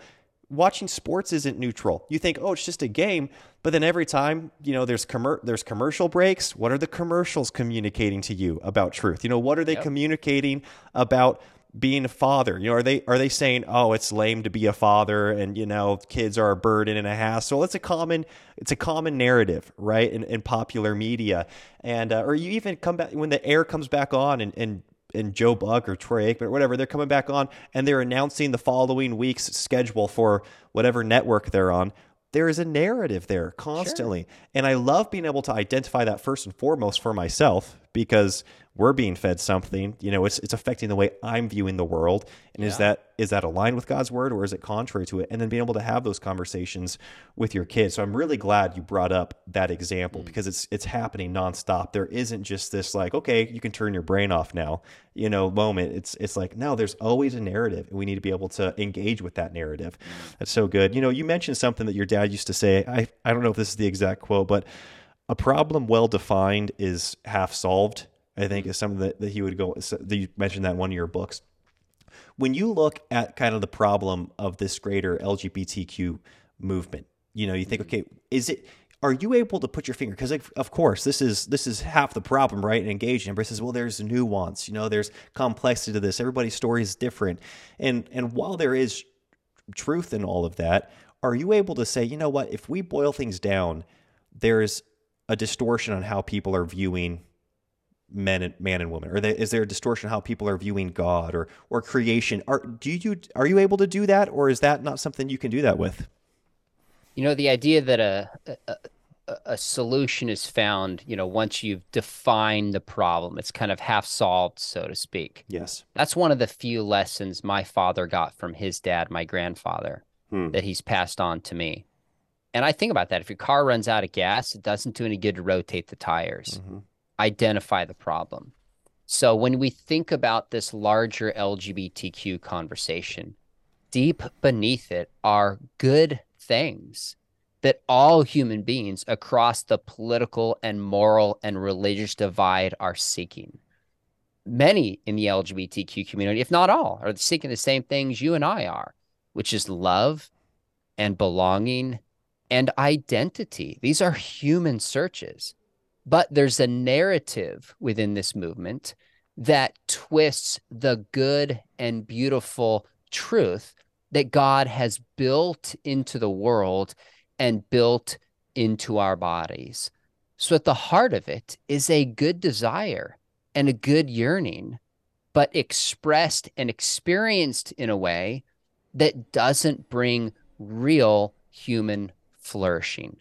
watching sports isn't neutral. You think, oh, it's just a game, but then every time, you know, there's commer- there's commercial breaks. What are the commercials communicating to you about truth? You know, what are they yep. communicating about being a father you know are they are they saying oh it's lame to be a father and you know kids are a burden and a hassle it's a common it's a common narrative right in, in popular media and uh, or you even come back when the air comes back on and, and and Joe Buck or Troy Aikman or whatever, they're coming back on and they're announcing the following week's schedule for whatever network they're on. There is a narrative there constantly. Sure. And I love being able to identify that first and foremost for myself because we're being fed something you know it's it's affecting the way i'm viewing the world. And yeah. is that is that aligned with god's word or is it contrary to it? And then being able to have those conversations with your kids. So i'm really glad you brought up that example mm. because it's it's happening nonstop. There isn't just this like okay you can turn your brain off now you know moment. It's it's like no there's always a narrative and we need to be able to engage with that narrative. Mm. that's so good. You know you mentioned something that your dad used to say. I i don't know if this is the exact quote but a problem well defined is half solved I think is something that, that he would go. That you mentioned that in one of your books. When you look at kind of the problem of this greater LGBTQ movement, you know, you think, okay, is it? Are you able to put your finger? Because of course, this is this is half the problem, right? And engaging. Everybody says, well, there's nuance. You know, there's complexity to this. Everybody's story is different, and and while there is truth in all of that, are you able to say, you know what? If we boil things down, there's a distortion on how people are viewing men and man and woman? Or they, is there a distortion how people are viewing god or or creation? Are do you are you able to do that or is that not something you can do that with? You know the idea that a, a a solution is found you know once you've defined the problem it's kind of half solved so to speak. Yes. That's one of the few lessons my father got from his dad my grandfather hmm. that he's passed on to me. And i think about that. If your car runs out of gas it doesn't do any good to rotate the tires. Mm-hmm identify the problem. So when we think about this larger LGBTQ conversation, deep beneath it are good things that all human beings across the political and moral and religious divide are seeking. Many in the LGBTQ community, if not all, are seeking the same things you and I are, which is love and belonging and identity. These are human searches. But there's a narrative within this movement that twists the good and beautiful truth that God has built into the world and built into our bodies. So, at the heart of it is a good desire and a good yearning, but expressed and experienced in a way that doesn't bring real human flourishing.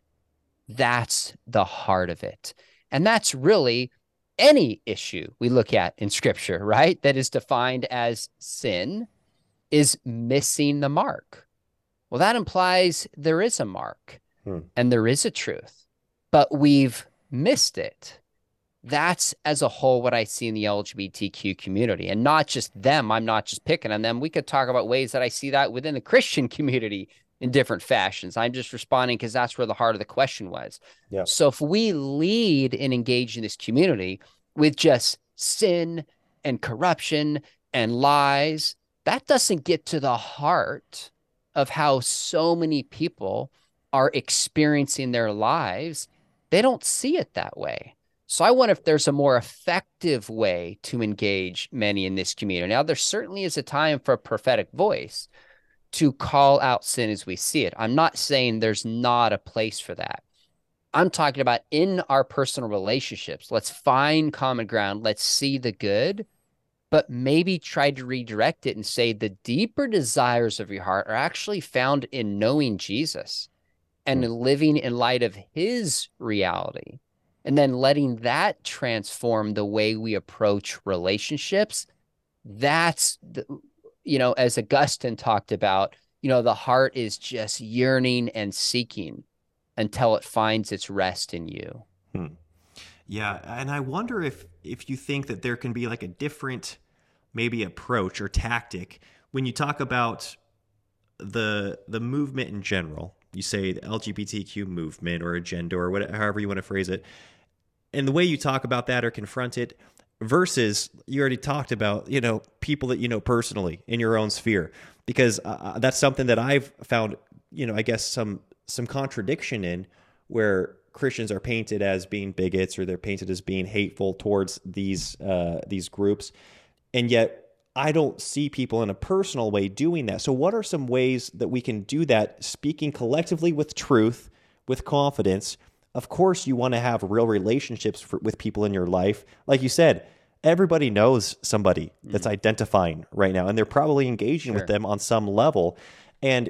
That's the heart of it. And that's really any issue we look at in scripture, right? That is defined as sin is missing the mark. Well, that implies there is a mark hmm. and there is a truth, but we've missed it. That's as a whole what I see in the LGBTQ community and not just them. I'm not just picking on them. We could talk about ways that I see that within the Christian community in different fashions. I'm just responding because that's where the heart of the question was. Yeah. So if we lead and engage in this community with just sin and corruption and lies, that doesn't get to the heart of how so many people are experiencing their lives. They don't see it that way. So I wonder if there's a more effective way to engage many in this community. Now, there certainly is a time for a prophetic voice, to call out sin as we see it. I'm not saying there's not a place for that. I'm talking about in our personal relationships. Let's find common ground. Let's see the good, but maybe try to redirect it and say the deeper desires of your heart are actually found in knowing Jesus and mm. living in light of his reality. And then letting that transform the way we approach relationships. That's the, you know, as Augustine talked about, you know, the heart is just yearning and seeking until it finds its rest in you. Hmm. Yeah, and I wonder if if you think that there can be like a different maybe approach or tactic when you talk about the the movement in general. You say the LGBTQ movement or agenda or whatever, however you want to phrase it, and the way you talk about that or confront it versus you already talked about you know people that you know personally in your own sphere because uh, uh, that's something that I've found you know I guess some some contradiction in where Christians are painted as being bigots or they're painted as being hateful towards these uh, these groups, and yet I don't see people in a personal way doing that. So, what are some ways that we can do that? Speaking collectively with truth, with confidence, of course, you want to have real relationships for, with people in your life. Like you said, everybody knows somebody that's mm. identifying right now, and they're probably engaging sure. with them on some level. And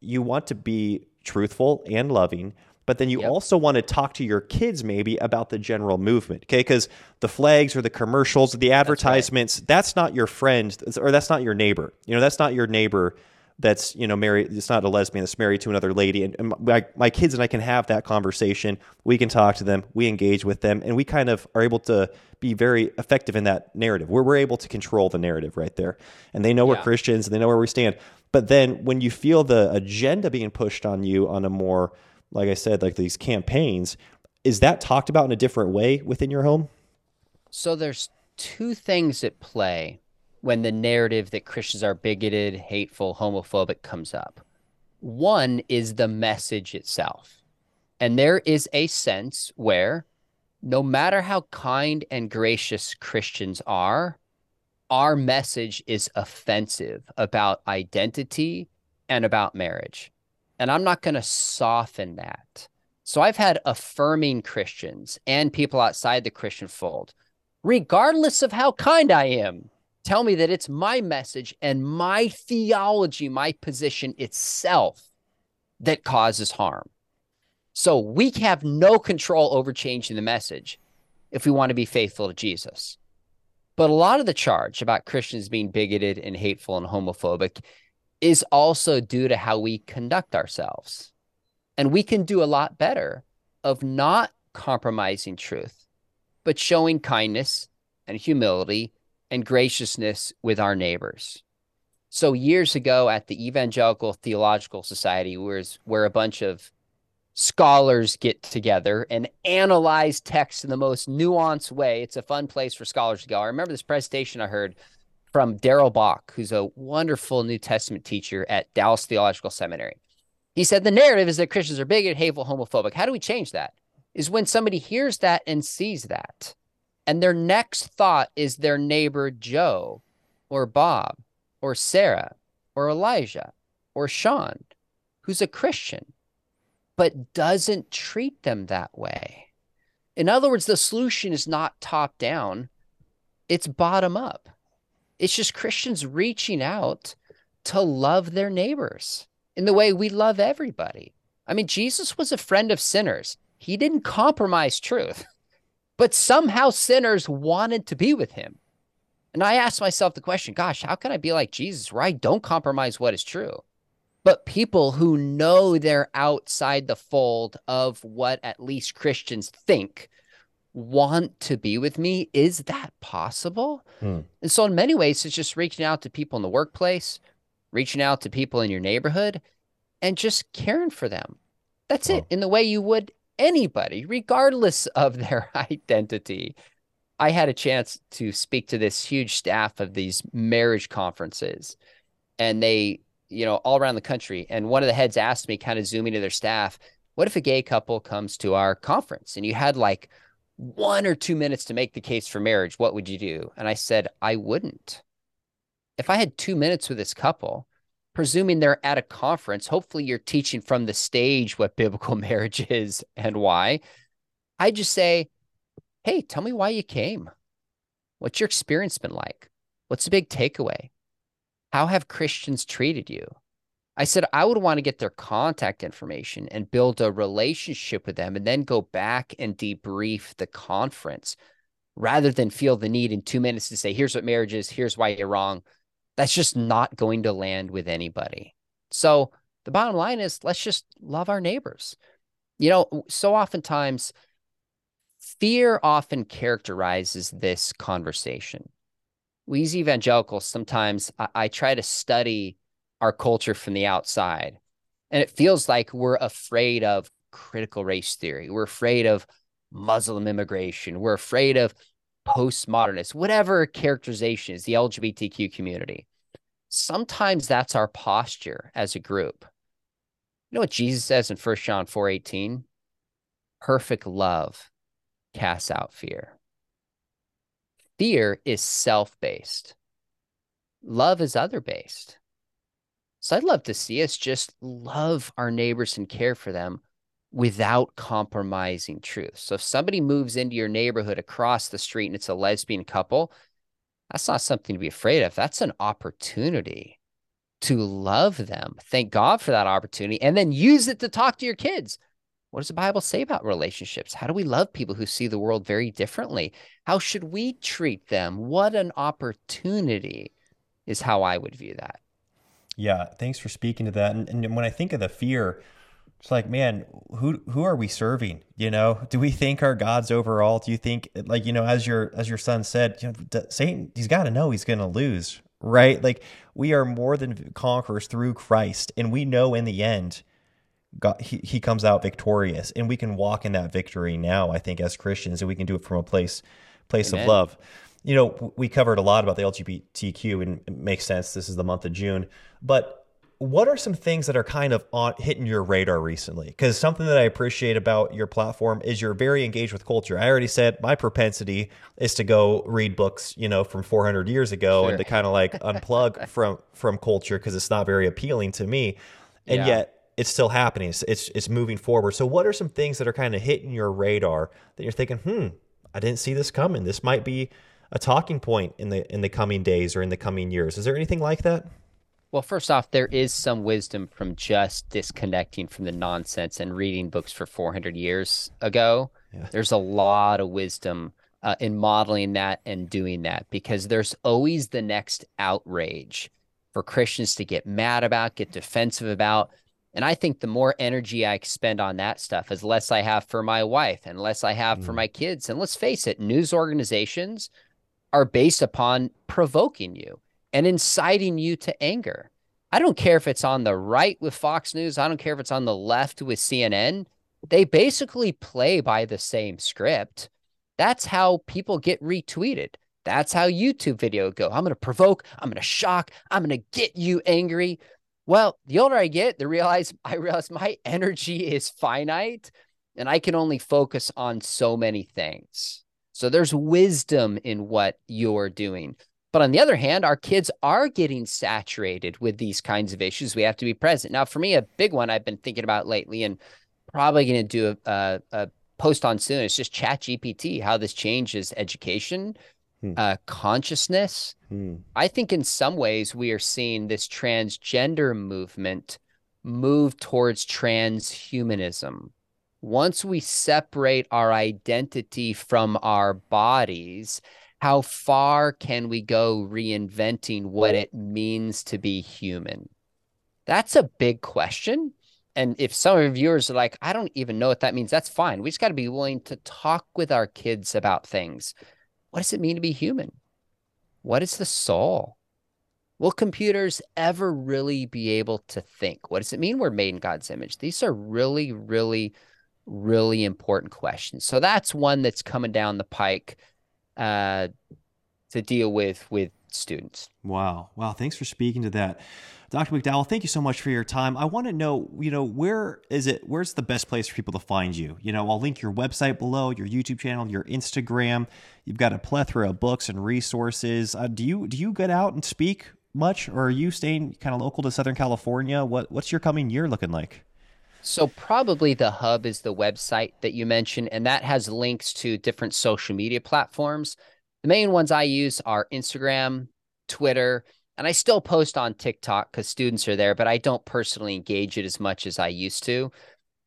you want to be truthful and loving, but then you yep. also want to talk to your kids maybe about the general movement, okay? Because the flags or the commercials, or the advertisements, that's, right. that's not your friend or that's not your neighbor. You know, that's not your neighbor that's you know married it's not a lesbian that's married to another lady. And, and my, my kids and i can have that conversation. We can talk to them. We engage with them. And we kind of are able to be very effective in that narrative. Where we're able to control the narrative right there. And they know yeah. we're christians and they know where we stand. But then when you feel the agenda being pushed on you on a more like i said like these campaigns is that talked about in a different way within your home? So there's two things at play when the narrative that Christians are bigoted, hateful, homophobic comes up. One is the message itself. And there is a sense where no matter how kind and gracious Christians are, our message is offensive about identity and about marriage. And I'm not going to soften that. So I've had affirming Christians and people outside the Christian fold, regardless of how kind I am, tell me that it's my message and my theology, my position itself that causes harm. So we have no control over changing the message if we want to be faithful to Jesus. But a lot of the charge about Christians being bigoted and hateful and homophobic is also due to how we conduct ourselves. And we can do a lot better of not compromising truth, but showing kindness and humility and graciousness with our neighbors. So years ago at the Evangelical Theological Society, where, where a bunch of scholars get together and analyze text in the most nuanced way. It's a fun place for scholars to go. I remember this presentation I heard from Darrell Bock, who's a wonderful New Testament teacher at Dallas Theological Seminary. He said the narrative is that Christians are bigoted, hateful, homophobic. How do we change that? Is when somebody hears that and sees that and their next thought is their neighbor Joe or Bob or Sarah or Elijah or Sean, who's a Christian, but doesn't treat them that way. In other words, the solution is not top down, it's bottom up. It's just Christians reaching out to love their neighbors in the way we love everybody. I mean, Jesus was a friend of sinners. He didn't compromise truth. but somehow sinners wanted to be with him. And I asked myself the question, gosh, how can I be like Jesus where I don't compromise what is true? But people who know they're outside the fold of what at least Christians think want to be with me, is that possible? Hmm. And so, in many ways, it's just reaching out to people in the workplace, reaching out to people in your neighborhood, and just caring for them. That's it, in the way you would anybody, regardless of their identity. I had a chance to speak to this huge staff of these marriage conferences, and they, you know, all around the country. And one of the heads asked me, kind of zooming to their staff, what if a gay couple comes to our conference and you had like one or two minutes to make the case for marriage? What would you do? And I said, I wouldn't. If I had two minutes with this couple, presuming they're at a conference, hopefully you're teaching from the stage what biblical marriage is and why. I just say, hey, tell me why you came. What's your experience been like? What's the big takeaway? How have Christians treated you? I said I would want to get their contact information and build a relationship with them and then go back and debrief the conference rather than feel the need in two minutes to say, here's what marriage is, here's why you're wrong that's just not going to land with anybody. So the bottom line is let's just love our neighbors. You know, so oftentimes fear often characterizes this conversation. We as evangelicals, sometimes I, I try to study our culture from the outside, and it feels like we're afraid of critical race theory. We're afraid of Muslim immigration. We're afraid of postmodernist, whatever characterization is the LGBTQ community. Sometimes that's our posture as a group. You know what Jesus says in 1 John 4:18? Perfect love casts out fear. Fear is self-based. Love is other-based. So I'd love to see us just love our neighbors and care for them without compromising truth. So if somebody moves into your neighborhood across the street and it's a lesbian couple, that's not something to be afraid of. That's an opportunity to love them. Thank God for that opportunity and then use it to talk to your kids. What does the Bible say about relationships? How do we love people who see the world very differently? How should we treat them? What an opportunity is how I would view that. Yeah, thanks for speaking to that. And, and when I think of the fear, it's like, man, who who are we serving? You know, do we think our God's overall? Do you think, like, you know, as your as your son said, you know, Satan, he's got to know he's going to lose, right? Like, we are more than conquerors through Christ, and we know in the end, God, he, he comes out victorious, and we can walk in that victory now. I think as Christians, and we can do it from a place place Amen. of love. You know, we covered a lot about the LGBTQ, and it makes sense. This is the month of June, but what are some things that are kind of on hitting your radar recently? Because something that I appreciate about your platform is you're very engaged with culture. I already said my propensity is to go read books, you know, from 400 years ago sure. and to kind of like unplug from from culture because it's not very appealing to me, and yeah. yet it's still happening. It's, it's it's moving forward. So, what are some things that are kind of hitting your radar that you're thinking, hmm, I didn't see this coming. This might be a talking point in the in the coming days or in the coming years. Is there anything like that? Well, first off, there is some wisdom from just disconnecting from the nonsense and reading books for 400 years ago. Yeah. There's a lot of wisdom uh, in modeling that and doing that because there's always the next outrage for Christians to get mad about, get defensive about. And I think the more energy I expend on that stuff is less I have for my wife and less I have mm. for my kids. And let's face it, news organizations are based upon provoking you and inciting you to anger. I don't care if it's on the right with Fox News, I don't care if it's on the left with CNN. They basically play by the same script. That's how people get retweeted. That's how YouTube video go. I'm going to provoke, I'm going to shock, I'm going to get you angry. Well, the older I get, the realize I realize my energy is finite and I can only focus on so many things. So there's wisdom in what you're doing. But on the other hand, our kids are getting saturated with these kinds of issues. We have to be present. Now, for me, a big one I've been thinking about lately and probably going to do a, a, a, post on soon is just ChatGPT, how this changes education, hmm. uh, consciousness. Hmm. I think in some ways we are seeing this transgender movement move towards transhumanism. Once we separate our identity from our bodies how far can we go reinventing what it means to be human? That's a big question. And if some of your viewers are like, I don't even know what that means, that's fine. We just got to be willing to talk with our kids about things. What does it mean to be human? What is the soul? Will computers ever really be able to think? What does it mean we're made in God's image? These are really, really, really important questions. So that's one that's coming down the pike uh, to deal with with students. Wow. Wow. Thanks for speaking to that. Dr. McDowell, thank you so much for your time. I want to know, you know, where is it, where's the best place for people to find you? You know, I'll link your website below, your YouTube channel, your Instagram. You've got a plethora of books and resources. Uh, do you, do you get out and speak much, or are you staying kind of local to Southern California? What What's your coming year looking like? So probably the hub is the website that you mentioned, and that has links to different social media platforms. The main ones I use are Instagram, Twitter, and I still post on TikTok because students are there, but I don't personally engage it as much as I used to.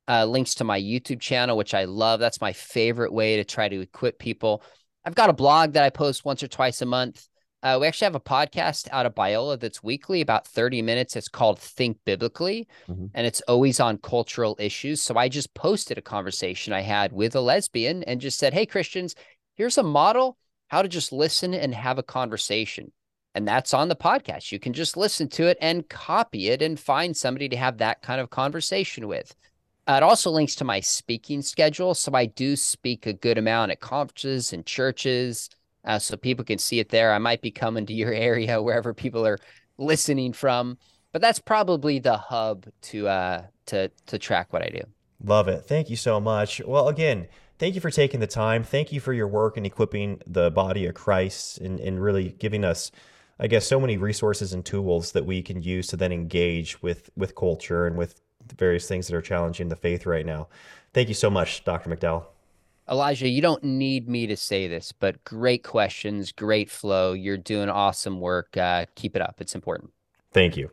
Uh, links to my YouTube channel, which I love. That's my favorite way to try to equip people. I've got a blog that I post once or twice a month. Uh, we actually have a podcast out of Biola that's weekly, about 30 minutes. It's called Think Biblically, mm-hmm. and it's always on cultural issues. So I just posted a conversation I had with a lesbian and just said, Hey, Christians, here's a model how to just listen and have a conversation. And that's on the podcast. You can just listen to it and copy it and find somebody to have that kind of conversation with. Uh, it also links to my speaking schedule. So I do speak a good amount at conferences and churches uh, so people can see it there. I might be coming to your area wherever people are listening from, but that's probably the hub to uh, to to track what I do. Love it. Thank you so much. Well, again, thank you for taking the time. Thank you for your work in equipping the body of Christ and, and really giving us, I guess, so many resources and tools that we can use to then engage with with culture and with various things that are challenging the faith right now. Thank you so much, Dr. McDowell. Elijah, you don't need me to say this, but great questions, great flow. You're doing awesome work. Uh, keep it up. It's important. Thank you.